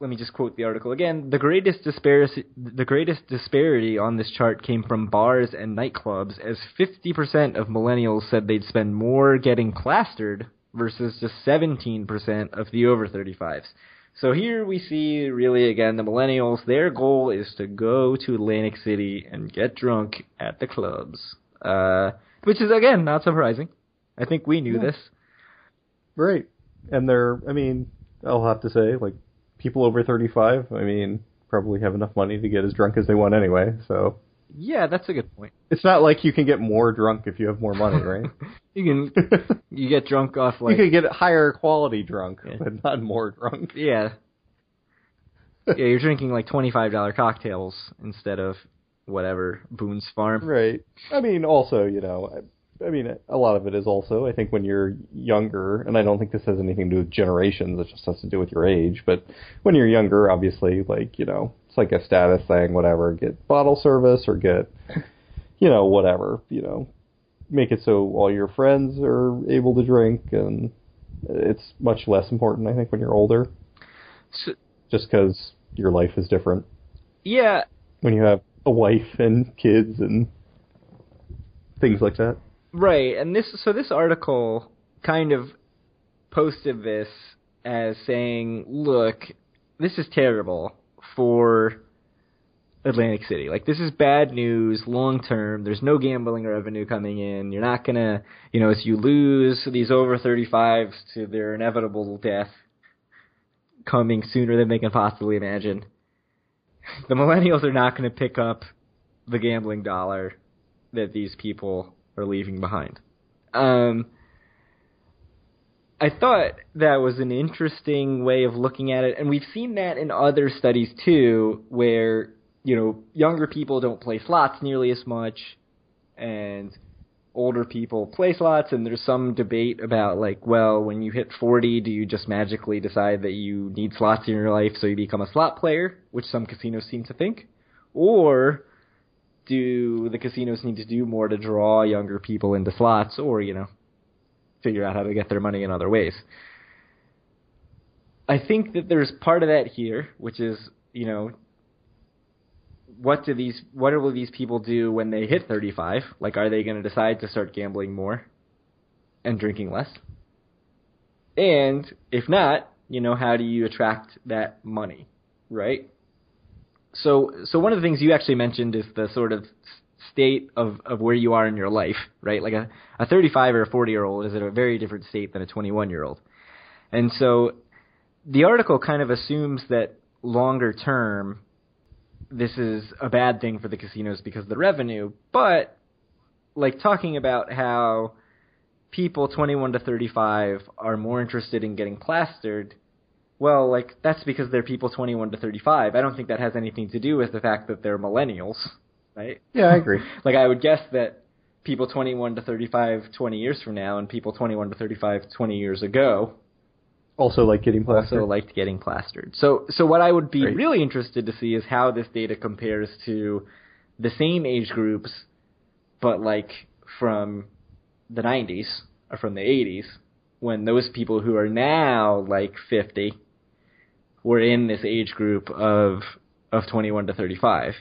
let me just quote the article again. The greatest disparity, the greatest disparity on this chart came from bars and nightclubs, as 50% of millennials said they'd spend more getting plastered versus just 17% of the over 35s. So here we see really again the millennials. Their goal is to go to Atlantic City and get drunk at the clubs, uh, which is again not surprising. I think we knew Yeah. this. Right. And they're, I mean, I'll have to say, like, people over 35, I mean, probably have enough money to get as drunk as they want anyway, so. Yeah, that's a good point. It's not like you can get more drunk if you have more money, right? *laughs* You can *laughs* you get drunk off like you could get higher quality drunk, Yeah. but not more drunk. yeah. yeah, you're drinking like twenty five dollar cocktails instead of whatever Boone's Farm. Right. I mean, also, you know, I, I mean, a lot of it is also, I think when you're younger, and I don't think this has anything to do with generations, it just has to do with your age, but when you're younger, obviously, like, you know, it's like a status thing, whatever, get bottle service or get, you know, whatever, you know, make it so all your friends are able to drink, and it's much less important, I think, when you're older, So, just because your life is different. yeah, When you have a wife and kids and things like that. Right, and this so this article kind of posted this as saying, "Look, this is terrible for Atlantic City. Like this is bad news long term. There's no gambling revenue coming in. You're not going to, you know, as you lose these over 35s to their inevitable death coming sooner than they can possibly imagine. *laughs* The millennials are not going to pick up the gambling dollar that these people are leaving behind. Um, I thought that was an interesting way of looking at it, and we've seen that in other studies too, where you know younger people don't play slots nearly as much, and older people play slots, and there's some debate about like, well, when you hit 40, do you just magically decide that you need slots in your life so you become a slot player, which some casinos seem to think, or do the casinos need to do more to draw younger people into slots, or you know, figure out how to get their money in other ways? I think that there's part of that here, which is you know, what do these what will these people do when they hit 35? Like, are they going to decide to start gambling more and drinking less? And if not, you know, how do you attract that money, right? So, so one of the things you actually mentioned is the sort of state of, of where you are in your life, right? Like a, a 35 or a 40 year old is in a very different state than a 21 year old. And so the article kind of assumes that longer term, this is a bad thing for the casinos because of the revenue, but like talking about how people 21 to 35 are more interested in getting plastered well, like that's because they're people 21 to 35. I don't think that has anything to do with the fact that they're millennials, right? Yeah, I agree. *laughs* like I would guess that people 21 to 35 20 years from now and people 21 to 35 20 years ago Also, like getting plastered. also liked getting plastered. So so what I would be really interested to see is how this data compares to the same age groups but like from the 90s or from the 80s when those people who are now like 50 were in this age group of of 21 to 35.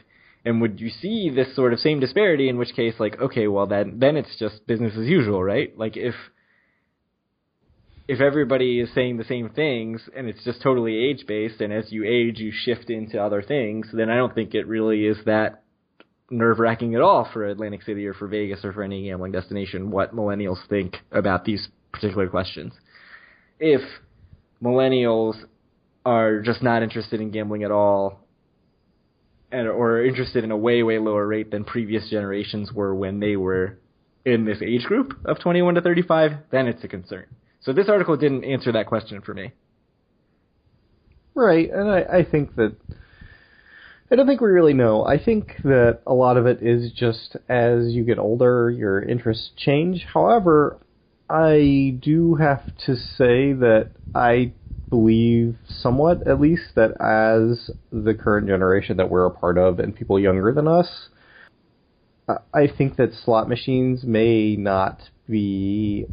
And would you see this sort of same disparity in which case like okay, well then then it's just business as usual, right? Like if if everybody is saying the same things and it's just totally age based and as you age you shift into other things, then I don't think it really is that nerve wracking at all for Atlantic City or for Vegas or for any gambling destination what millennials think about these particular questions. If millennials are just not interested in gambling at all and or interested in a way way lower rate than previous generations were when they were in this age group of 21 to 35, then it's a concern. So this article didn't answer that question for me. Right, and I, I think that I don't think we really know. I think that a lot of it is just as you get older, your interests change. However, I do have to say that I believe somewhat, at least, that as the current generation that we're a part of and people younger than us, I think that slot machines may not be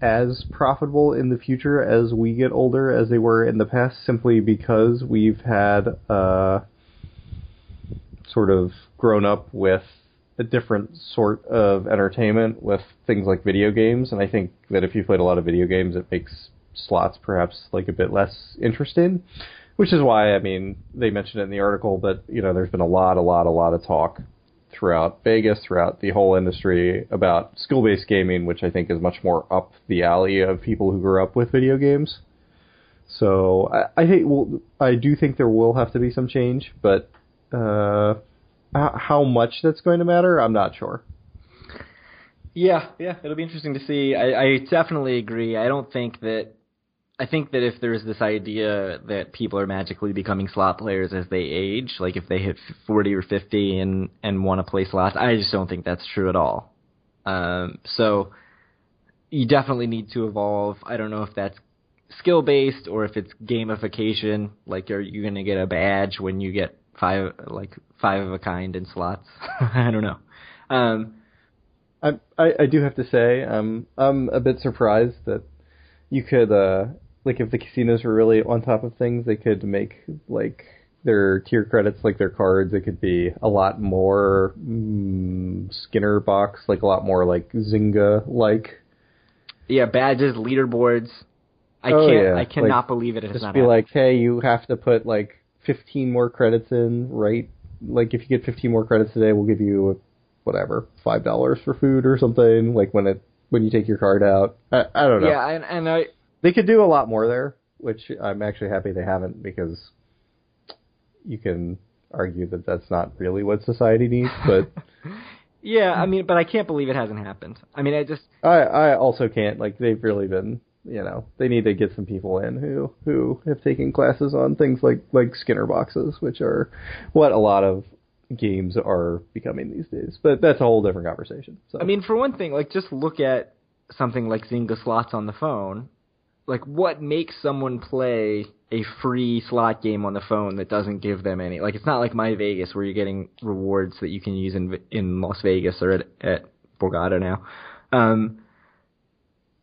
as profitable in the future as we get older as they were in the past, simply because we've had uh, sort of grown up with a different sort of entertainment with things like video games, and I think that if you played a lot of video games, it makes slots perhaps like a bit less interesting. Which is why, I mean, they mentioned it in the article, but you know, there's been a lot, a lot, a lot of talk throughout Vegas, throughout the whole industry about skill-based gaming, which I think is much more up the alley of people who grew up with video games. So I, I think well, I do think there will have to be some change, but uh, how much that's going to matter, I'm not sure. Yeah, yeah, it'll be interesting to see. I, I definitely agree. I don't think that. I think that if there's this idea that people are magically becoming slot players as they age, like if they hit 40 or 50 and and want to play slots, I just don't think that's true at all. Um, so you definitely need to evolve. I don't know if that's skill based or if it's gamification. Like, are you going to get a badge when you get five like five of a kind in slots? *laughs* I don't know. Um, I, I do have to say, um, I'm a bit surprised that you could, uh, like, if the casinos were really on top of things, they could make like their tier credits, like their cards, it could be a lot more mm, Skinner box, like a lot more like Zynga like. Yeah, badges, leaderboards. I Oh, can't. yeah. I cannot Like, believe it has Just not be happened. like, hey, you have to put like 15 more credits in, right? Like, if you get 15 more credits today, we'll give you whatever five dollars for food or something. Like when it when you take your card out. I, I don't know. yeah, and, and I They could do a lot more there, which I'm actually happy they haven't because you can argue that that's not really what society needs. But *laughs* yeah, I mean, but I can't believe it hasn't happened. I mean, I just I I also can't like they've really been you know they need to get some people in who who have taken classes on things like like Skinner boxes, which are what a lot of games are becoming these days. But that's a whole different conversation. So I mean, for one thing, like just look at something like Zynga slots on the phone. Like, what makes someone play a free slot game on the phone that doesn't give them any? Like, it's not like My Vegas where you're getting rewards that you can use in in Las Vegas or at, at Borgata now. Um,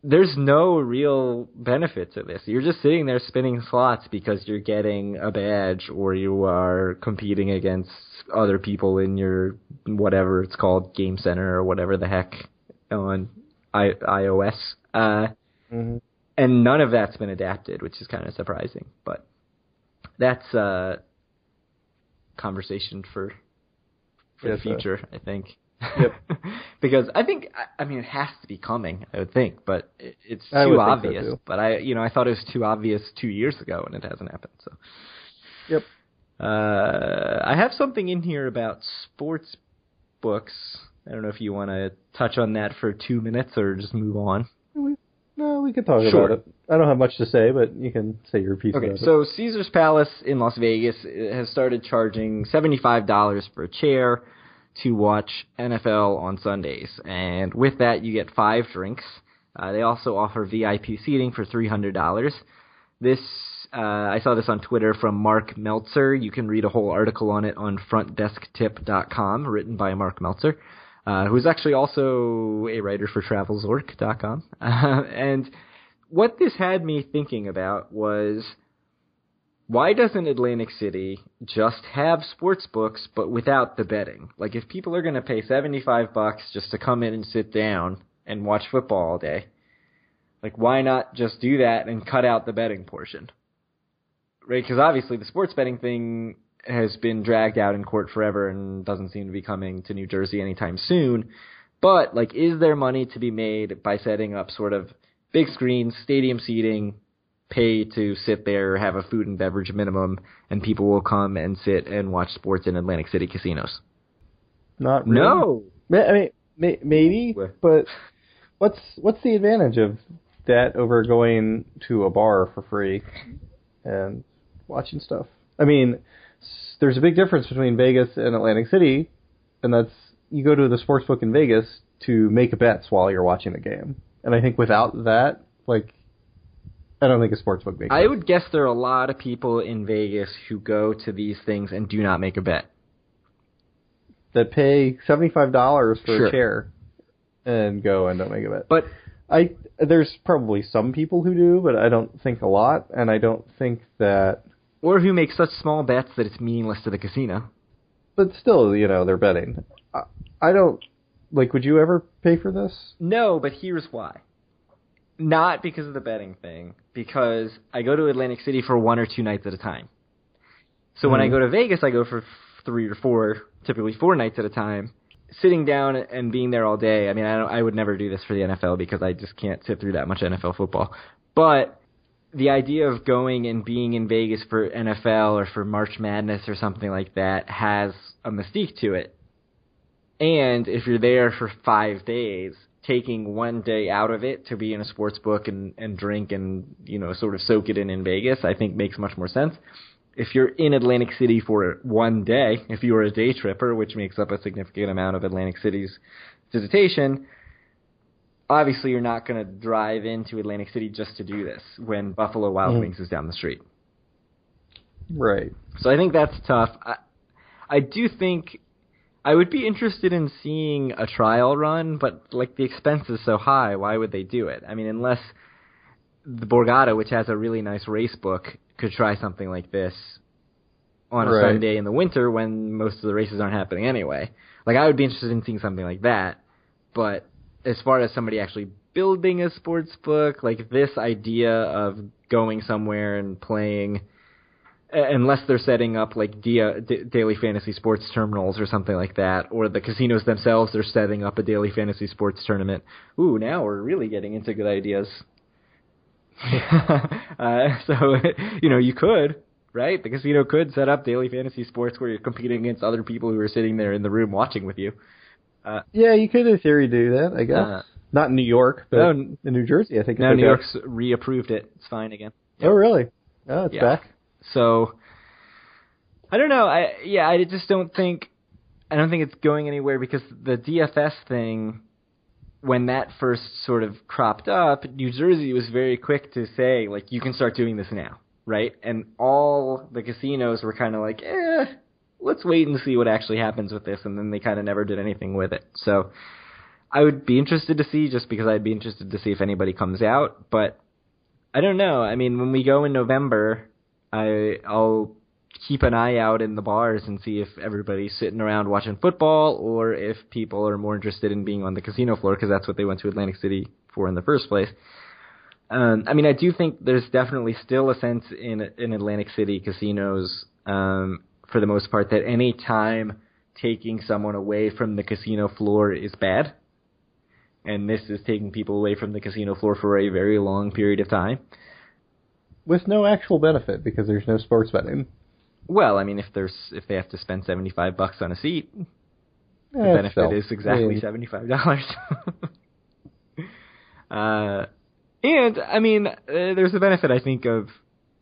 there's no real benefit to this. You're just sitting there spinning slots because you're getting a badge or you are competing against other people in your whatever it's called game center or whatever the heck on I- iOS. Uh, Mhm. And none of that's been adapted, which is kind of surprising. But that's a conversation for for Yes, the future, I think. Yep. *laughs* because I think I- mean it has to be coming. I would think, but it, it's I too think so, obvious. too. but I, you know, I thought it was too obvious two years ago, and it hasn't happened. So. Yep. Uh, I have something in here about sports books. I don't know if you want to touch on that for two minutes or just move on. we, no, we can talk Sure. about it. I don't have much to say, but you can say your piece Okay, so Caesars Palace in Las Vegas has started charging seventy-five dollars for a chair to watch NFL on Sundays, and with that you get five drinks. Uh, they also offer VIP seating for three hundred dollars. This uh, I saw this on Twitter from Mark Meltzer. You can read a whole article on it on FrontDeskTip.com, written by Mark Meltzer. Uh, who's actually also a writer for TravelsOrc.com. Uh, *laughs* and what this had me thinking about was why doesn't Atlantic City just have sports books but without the betting? Like if people are going to pay 75 bucks just to come in and sit down and watch football all day, like why not just do that and cut out the betting portion? Right? Cuz obviously the sports betting thing has been dragged out in court forever and doesn't seem to be coming to New Jersey anytime soon. But like is there money to be made by setting up sort of big screens, stadium seating, pay to sit there, have a food and beverage minimum, and people will come and sit and watch sports in Atlantic City casinos. Not really. No. I mean, may, maybe, but what's what's the advantage of that over going to a bar for free and watching stuff? I mean, there's a big difference between Vegas and Atlantic City, and that's you go to the sports book in Vegas to make bets while you're watching the game. And I think without that, like, I don't think a sports book makes I sense. would guess there are a lot of people in Vegas who go to these things and do not make a bet. that pay seventy five dollars for Sure. a chair and go and don't make a bet. But I there's probably some people who do, but I don't think a lot, and I don't think that. Or who make such small bets that it's meaningless to the casino. But still, you know, they're betting. I, I don't like. Would you ever pay for this? No, but here's why. Not because of the betting thing, because I go to Atlantic City for one or two nights at a time. So when I Mhm. go to Vegas, I go for three or four, typically four nights at a time. Sitting down and being there all day. I mean, I don't, I would never do this for the NFL because I just can't sit through that much NFL football. But the idea of going and being in Vegas for NFL or for March Madness or something like that has a mystique to it. And if you're there for five days, taking one day out of it to be in a sports book and, and drink and, you know, sort of soak it in in Vegas, I think makes much more sense. If you're in Atlantic City for one day, if you are a day tripper, which makes up a significant amount of Atlantic City's visitation, obviously you're not going to drive into Atlantic City just to do this when Buffalo Wild Mhm. Wings is down the street. Right. So I think that's tough. I, I do think I would be interested in seeing a trial run, but like the expense is so high, why would they do it? I mean, unless the Borgata, which has a really nice race book, could try something like this on a Right. Sunday in the winter when most of the races aren't happening anyway. Like I would be interested in seeing something like that, but as far as somebody actually building a sports book, like this idea of going somewhere and playing uh, unless they're setting up like dia, d- daily fantasy sports terminals or something like that, or the casinos themselves are setting up a daily fantasy sports tournament. Ooh, now we're really getting into good ideas. *laughs* uh, so *laughs* you know you could right the casino could set up daily fantasy sports where you're competing against other people who are sitting there in the room watching with you Yeah, you could in theory do that. I guess Uh, not in New York, but no, in New Jersey, I think. now new york's reapproved it it's fine again Oh, really? Oh, it's Yeah. back. So I don't know. I yeah, I just don't think I don't think it's going anywhere because the DFS thing when that first sort of cropped up, New Jersey was very quick to say like you can start doing this now, right? And all the casinos were kind of like, "Eh, let's wait and see what actually happens with this." And then they kind of never did anything with it. So I would be interested to see just because I'd be interested to see if anybody comes out, but I don't know. I mean, when we go in November, I I'll keep an eye out in the bars and see if everybody's sitting around watching football or if people are more interested in being on the casino floor because that's what they went to Atlantic City for in the first place. Um, I mean, I do think there's definitely still a sense in in Atlantic City casinos, um, for the most part, that any time taking someone away from the casino floor is bad, and this is taking people away from the casino floor for a very long period of time. With no actual benefit because there's no sports betting. Well, I mean, if there's if they have to spend seventy five bucks on a seat, the Eh, benefit still. is exactly Yeah. seventy five dollars. *laughs* uh, and I mean, uh, there's a benefit I think of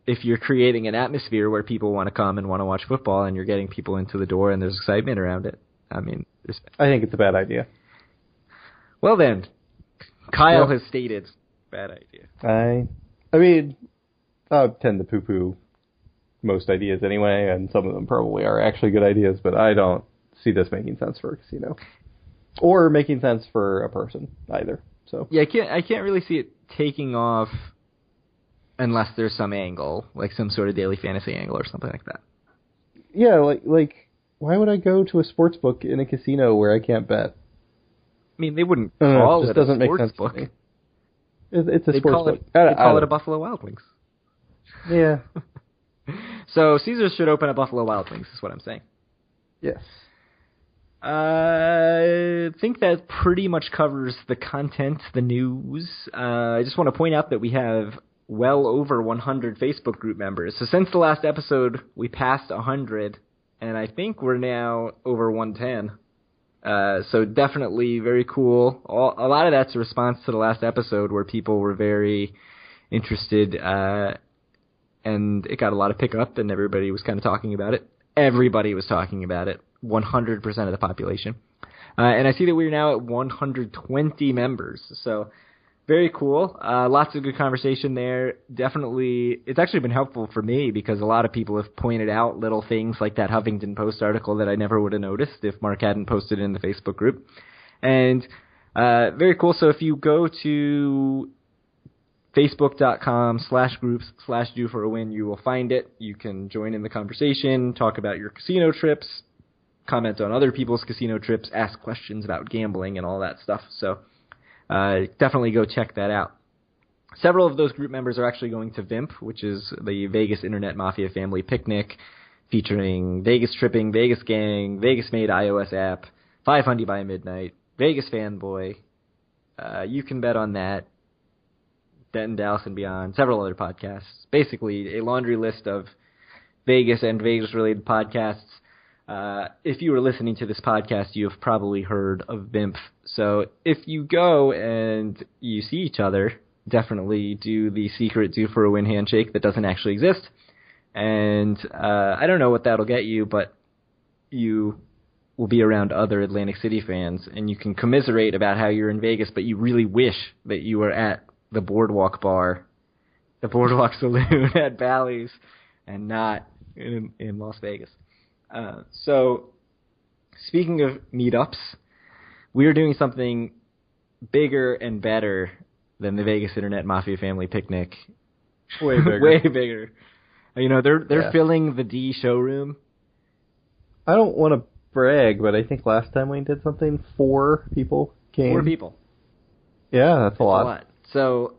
if you're creating an atmosphere where people want to come and want to watch football, and you're getting people into the door, and there's excitement around it. I mean, I think it's a bad idea. well then, Kyle Yeah. has stated bad idea. I, I mean, I tend to poo-poo most ideas anyway, and some of them probably are actually good ideas, but I don't see this making sense for a casino. or making sense for a person either. So Yeah, I can't I can't really see it taking off unless there's some angle, like some sort of daily fantasy angle or something like that. yeah, like like why would I go to a sports book in a casino where I can't bet? I mean, they wouldn't don't know, call it it, just a doesn't make sports sense book. to. It, it's a They'd sports book. it, they'd call it a Buffalo Wild Wings. yeah. *laughs* So Caesars should open at Buffalo Wild Wings, is what I'm saying. Yes. Uh, I think that pretty much covers the content, the news. Uh, I just want to point out that we have well over 100 Facebook group members. So since the last episode, we passed 100, and I think we're now over 110. Uh, so definitely very cool. All, a lot of that's a response to the last episode where people were very interested, uh, and it got a lot of pickup, and everybody was kind of talking about it. Everybody was talking about it. 100% of the population. Uh, and I see that we're now at 120 members. So very cool. Uh, lots of good conversation there. Definitely, it's actually been helpful for me because a lot of people have pointed out little things like that Huffington Post article that I never would have noticed if Mark hadn't posted it in the Facebook group. And uh, very cool. So if you go to facebook.com slash groups slash due for a win, you will find it. You can join in the conversation, talk about your casino trips, comment on other people's casino trips, ask questions about gambling and all that stuff. So uh, definitely go check that out. Several of those group members are actually going to VIMP, which is the Vegas Internet Mafia Family Picnic, featuring Vegas Tripping, Vegas Gang, Vegas Made iOS app, 500 by Midnight, Vegas Fanboy. Uh, you can bet on that. Denton, Dallas, and Beyond, several other podcasts. Basically, a laundry list of Vegas and Vegas related podcasts. Uh, if you were listening to this podcast, you have probably heard of VIMP. So if you go and you see each other, definitely do the secret due for a win handshake that doesn't actually exist. And uh, I don't know what that'll get you, but you will be around other Atlantic City fans, and you can commiserate about how you're in Vegas, but you really wish that you were at the Boardwalk Bar, the Boardwalk *laughs* Saloon at Bally's, and not in, in Las Vegas. Uh, so, speaking of meetups, we are doing something bigger and better than the Vegas Internet Mafia Family Picnic. Way *laughs* bigger. Way bigger. You know, they're they're Yeah. filling the D showroom. I don't want to brag, but I think last time we did something, four people came. Four people. Yeah, that's a A lot. lot. So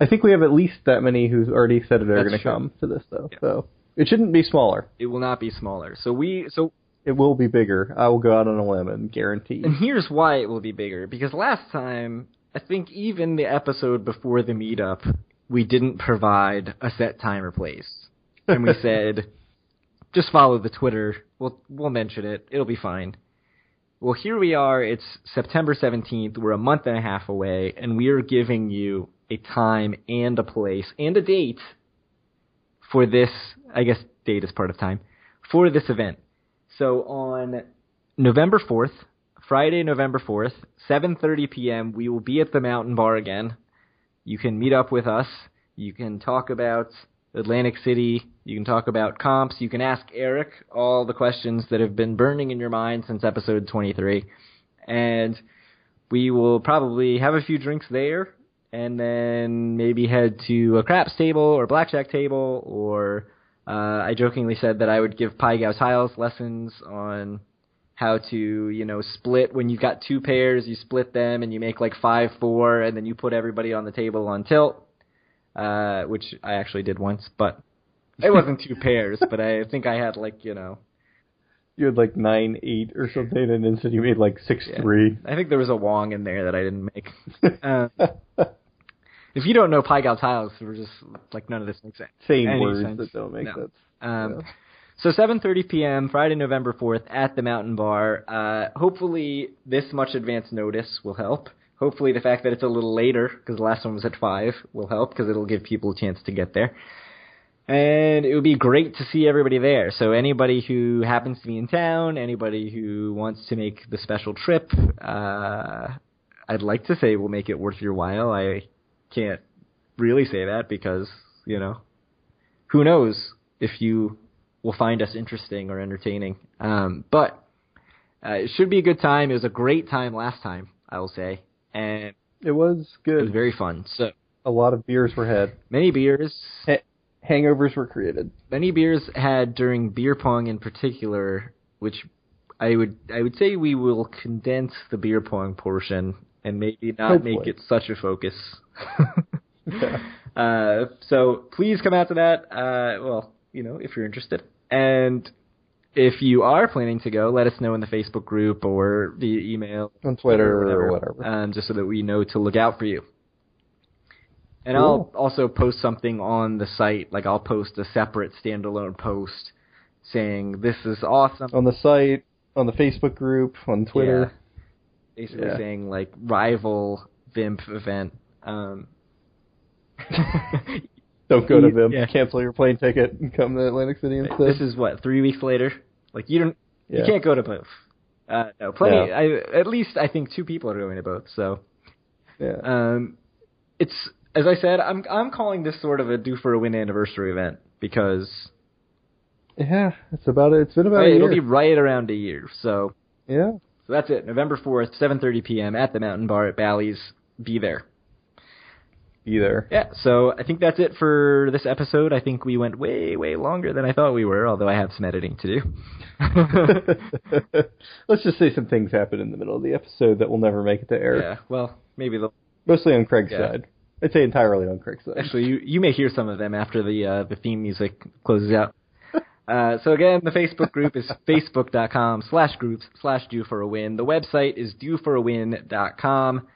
I think we have at least that many who's already said they're going to come to this, though. Yeah. So it shouldn't be smaller. it will not be smaller. So we so It will be bigger. I will go out on a limb and guarantee. And here's why it will be bigger. Because last time, I think even the episode before the meetup, we didn't provide a set time or place. And we *laughs* said, just follow the Twitter. We'll, we'll mention it. It'll be fine. Well, here we are. It's September 17th. We're a month and a half away, and we are giving you a time and a place and a date for this. I guess date is part of time for this event. So on November 4th, Friday, November 4th, 7:30 p.m., we will be at the Mountain Bar again. You can meet up with us. You can talk about Atlantic City. You can talk about comps. You can ask Eric all the questions that have been burning in your mind since episode 23. And we will probably have a few drinks there and then maybe head to a craps table or blackjack table or uh, I jokingly said that I would give Pai Gow Tiles lessons on how to, you know, split when you've got two pairs, you split them and you make like five four, and then you put everybody on the table on tilt, uh, which I actually did once, but *laughs* it wasn't two pairs, but I think I had like, you know, You had like nine eight or something, and instead you made like six Yeah. three. I think there was a Wong in there that I didn't make. *laughs* Uh, if you don't know Gow Tiles, we're just like none of this makes sense. Same words sense. that don't make No. sense. Um, Yeah. So 7:30 p.m. Friday, November 4th, at the Mountain Bar. Uh, hopefully, this much advance notice will help. Hopefully, the fact that it's a little later because the last one was at five will help because it'll give people a chance to get there. And it would be great to see everybody there. So anybody who happens to be in town, anybody who wants to make the special trip, uh, I'd like to say we'll make it worth your while. I can't really say that because you know who knows if you will find us interesting or entertaining. Um, but Uh, it should be a good time. It was a great time last time, I will say, and It was good. it was very fun. So A lot of beers were had. many beers, Ha- hangovers were created. many beers had during beer pong in particular, which I would I would say we will condense the beer pong portion and maybe not make it such a focus. *laughs* Yeah. *laughs* uh, so please come out to that. Uh, well, you know, if you're interested, and if you are planning to go, let us know in the Facebook group or via email On Twitter or or whatever. um, just so that we know to look out for you. And Cool. I'll also post something on the site, like I'll post a separate standalone post saying this is awesome. on the site, on the Facebook group, on Twitter. Basically Yeah. saying like rival Vimp event. Um, *laughs* Don't go to them. Yeah. Cancel your plane ticket and come to Atlantic City instead. this is what three weeks later. Like you don't, Yeah. you can't go to both. Uh, no, plenty. No. I, at least I think two people are going to both. So yeah. Um, it's as I said, I'm I'm calling this sort of a due for a win anniversary event because yeah, it's about it. It's been about a it'll be right around a year. So yeah. So that's it. November fourth, 7:30 p.m. at the Mountain Bar at Bally's. Be there. Be there. Yeah. So I think that's it for this episode. I think we went way way longer than I thought we were, although I have some editing to do. *laughs* Let's just say some things happen in the middle of the episode that will never make it to air. yeah. Well, maybe they'll. Mostly on Craig's Yeah. side. I'd say entirely on Craig's side. Actually, you you may hear some of them after the uh, the theme music closes out. Uh, so again, the Facebook group is *laughs* facebook.com slash groups slash due for a win. The website is dueforawin.com.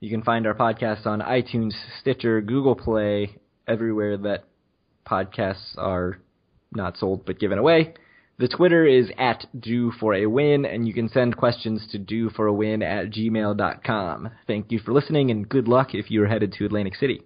You can find our podcast on iTunes, Stitcher, Google Play, everywhere that podcasts are not sold but given away. The Twitter is at due for a win, and you can send questions to due for a win at gmail.com. Thank you for listening, and good luck if you're headed to Atlantic City.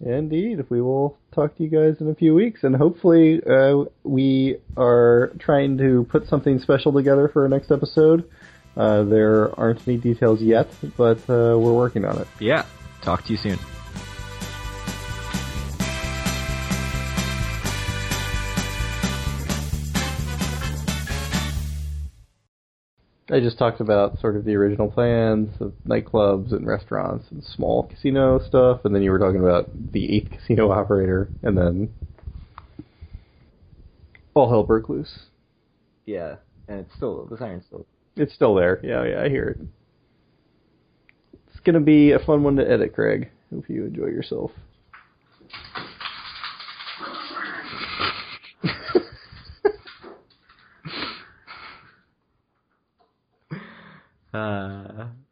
Indeed, we will talk to you guys in a few weeks, and hopefully, uh, we are trying to put something special together for our next episode. Uh, there aren't any details yet, but uh, we're working on it. Yeah. Talk to you soon. I just talked about sort of the original plans of nightclubs and restaurants and small casino stuff, and then you were talking about the eighth casino *laughs* operator, and then all hell broke loose. Yeah, and it's still the siren's still. It's still there. Yeah, yeah, I hear it. It's gonna be a fun one to edit, Craig. Hope you enjoy yourself. *laughs* 诶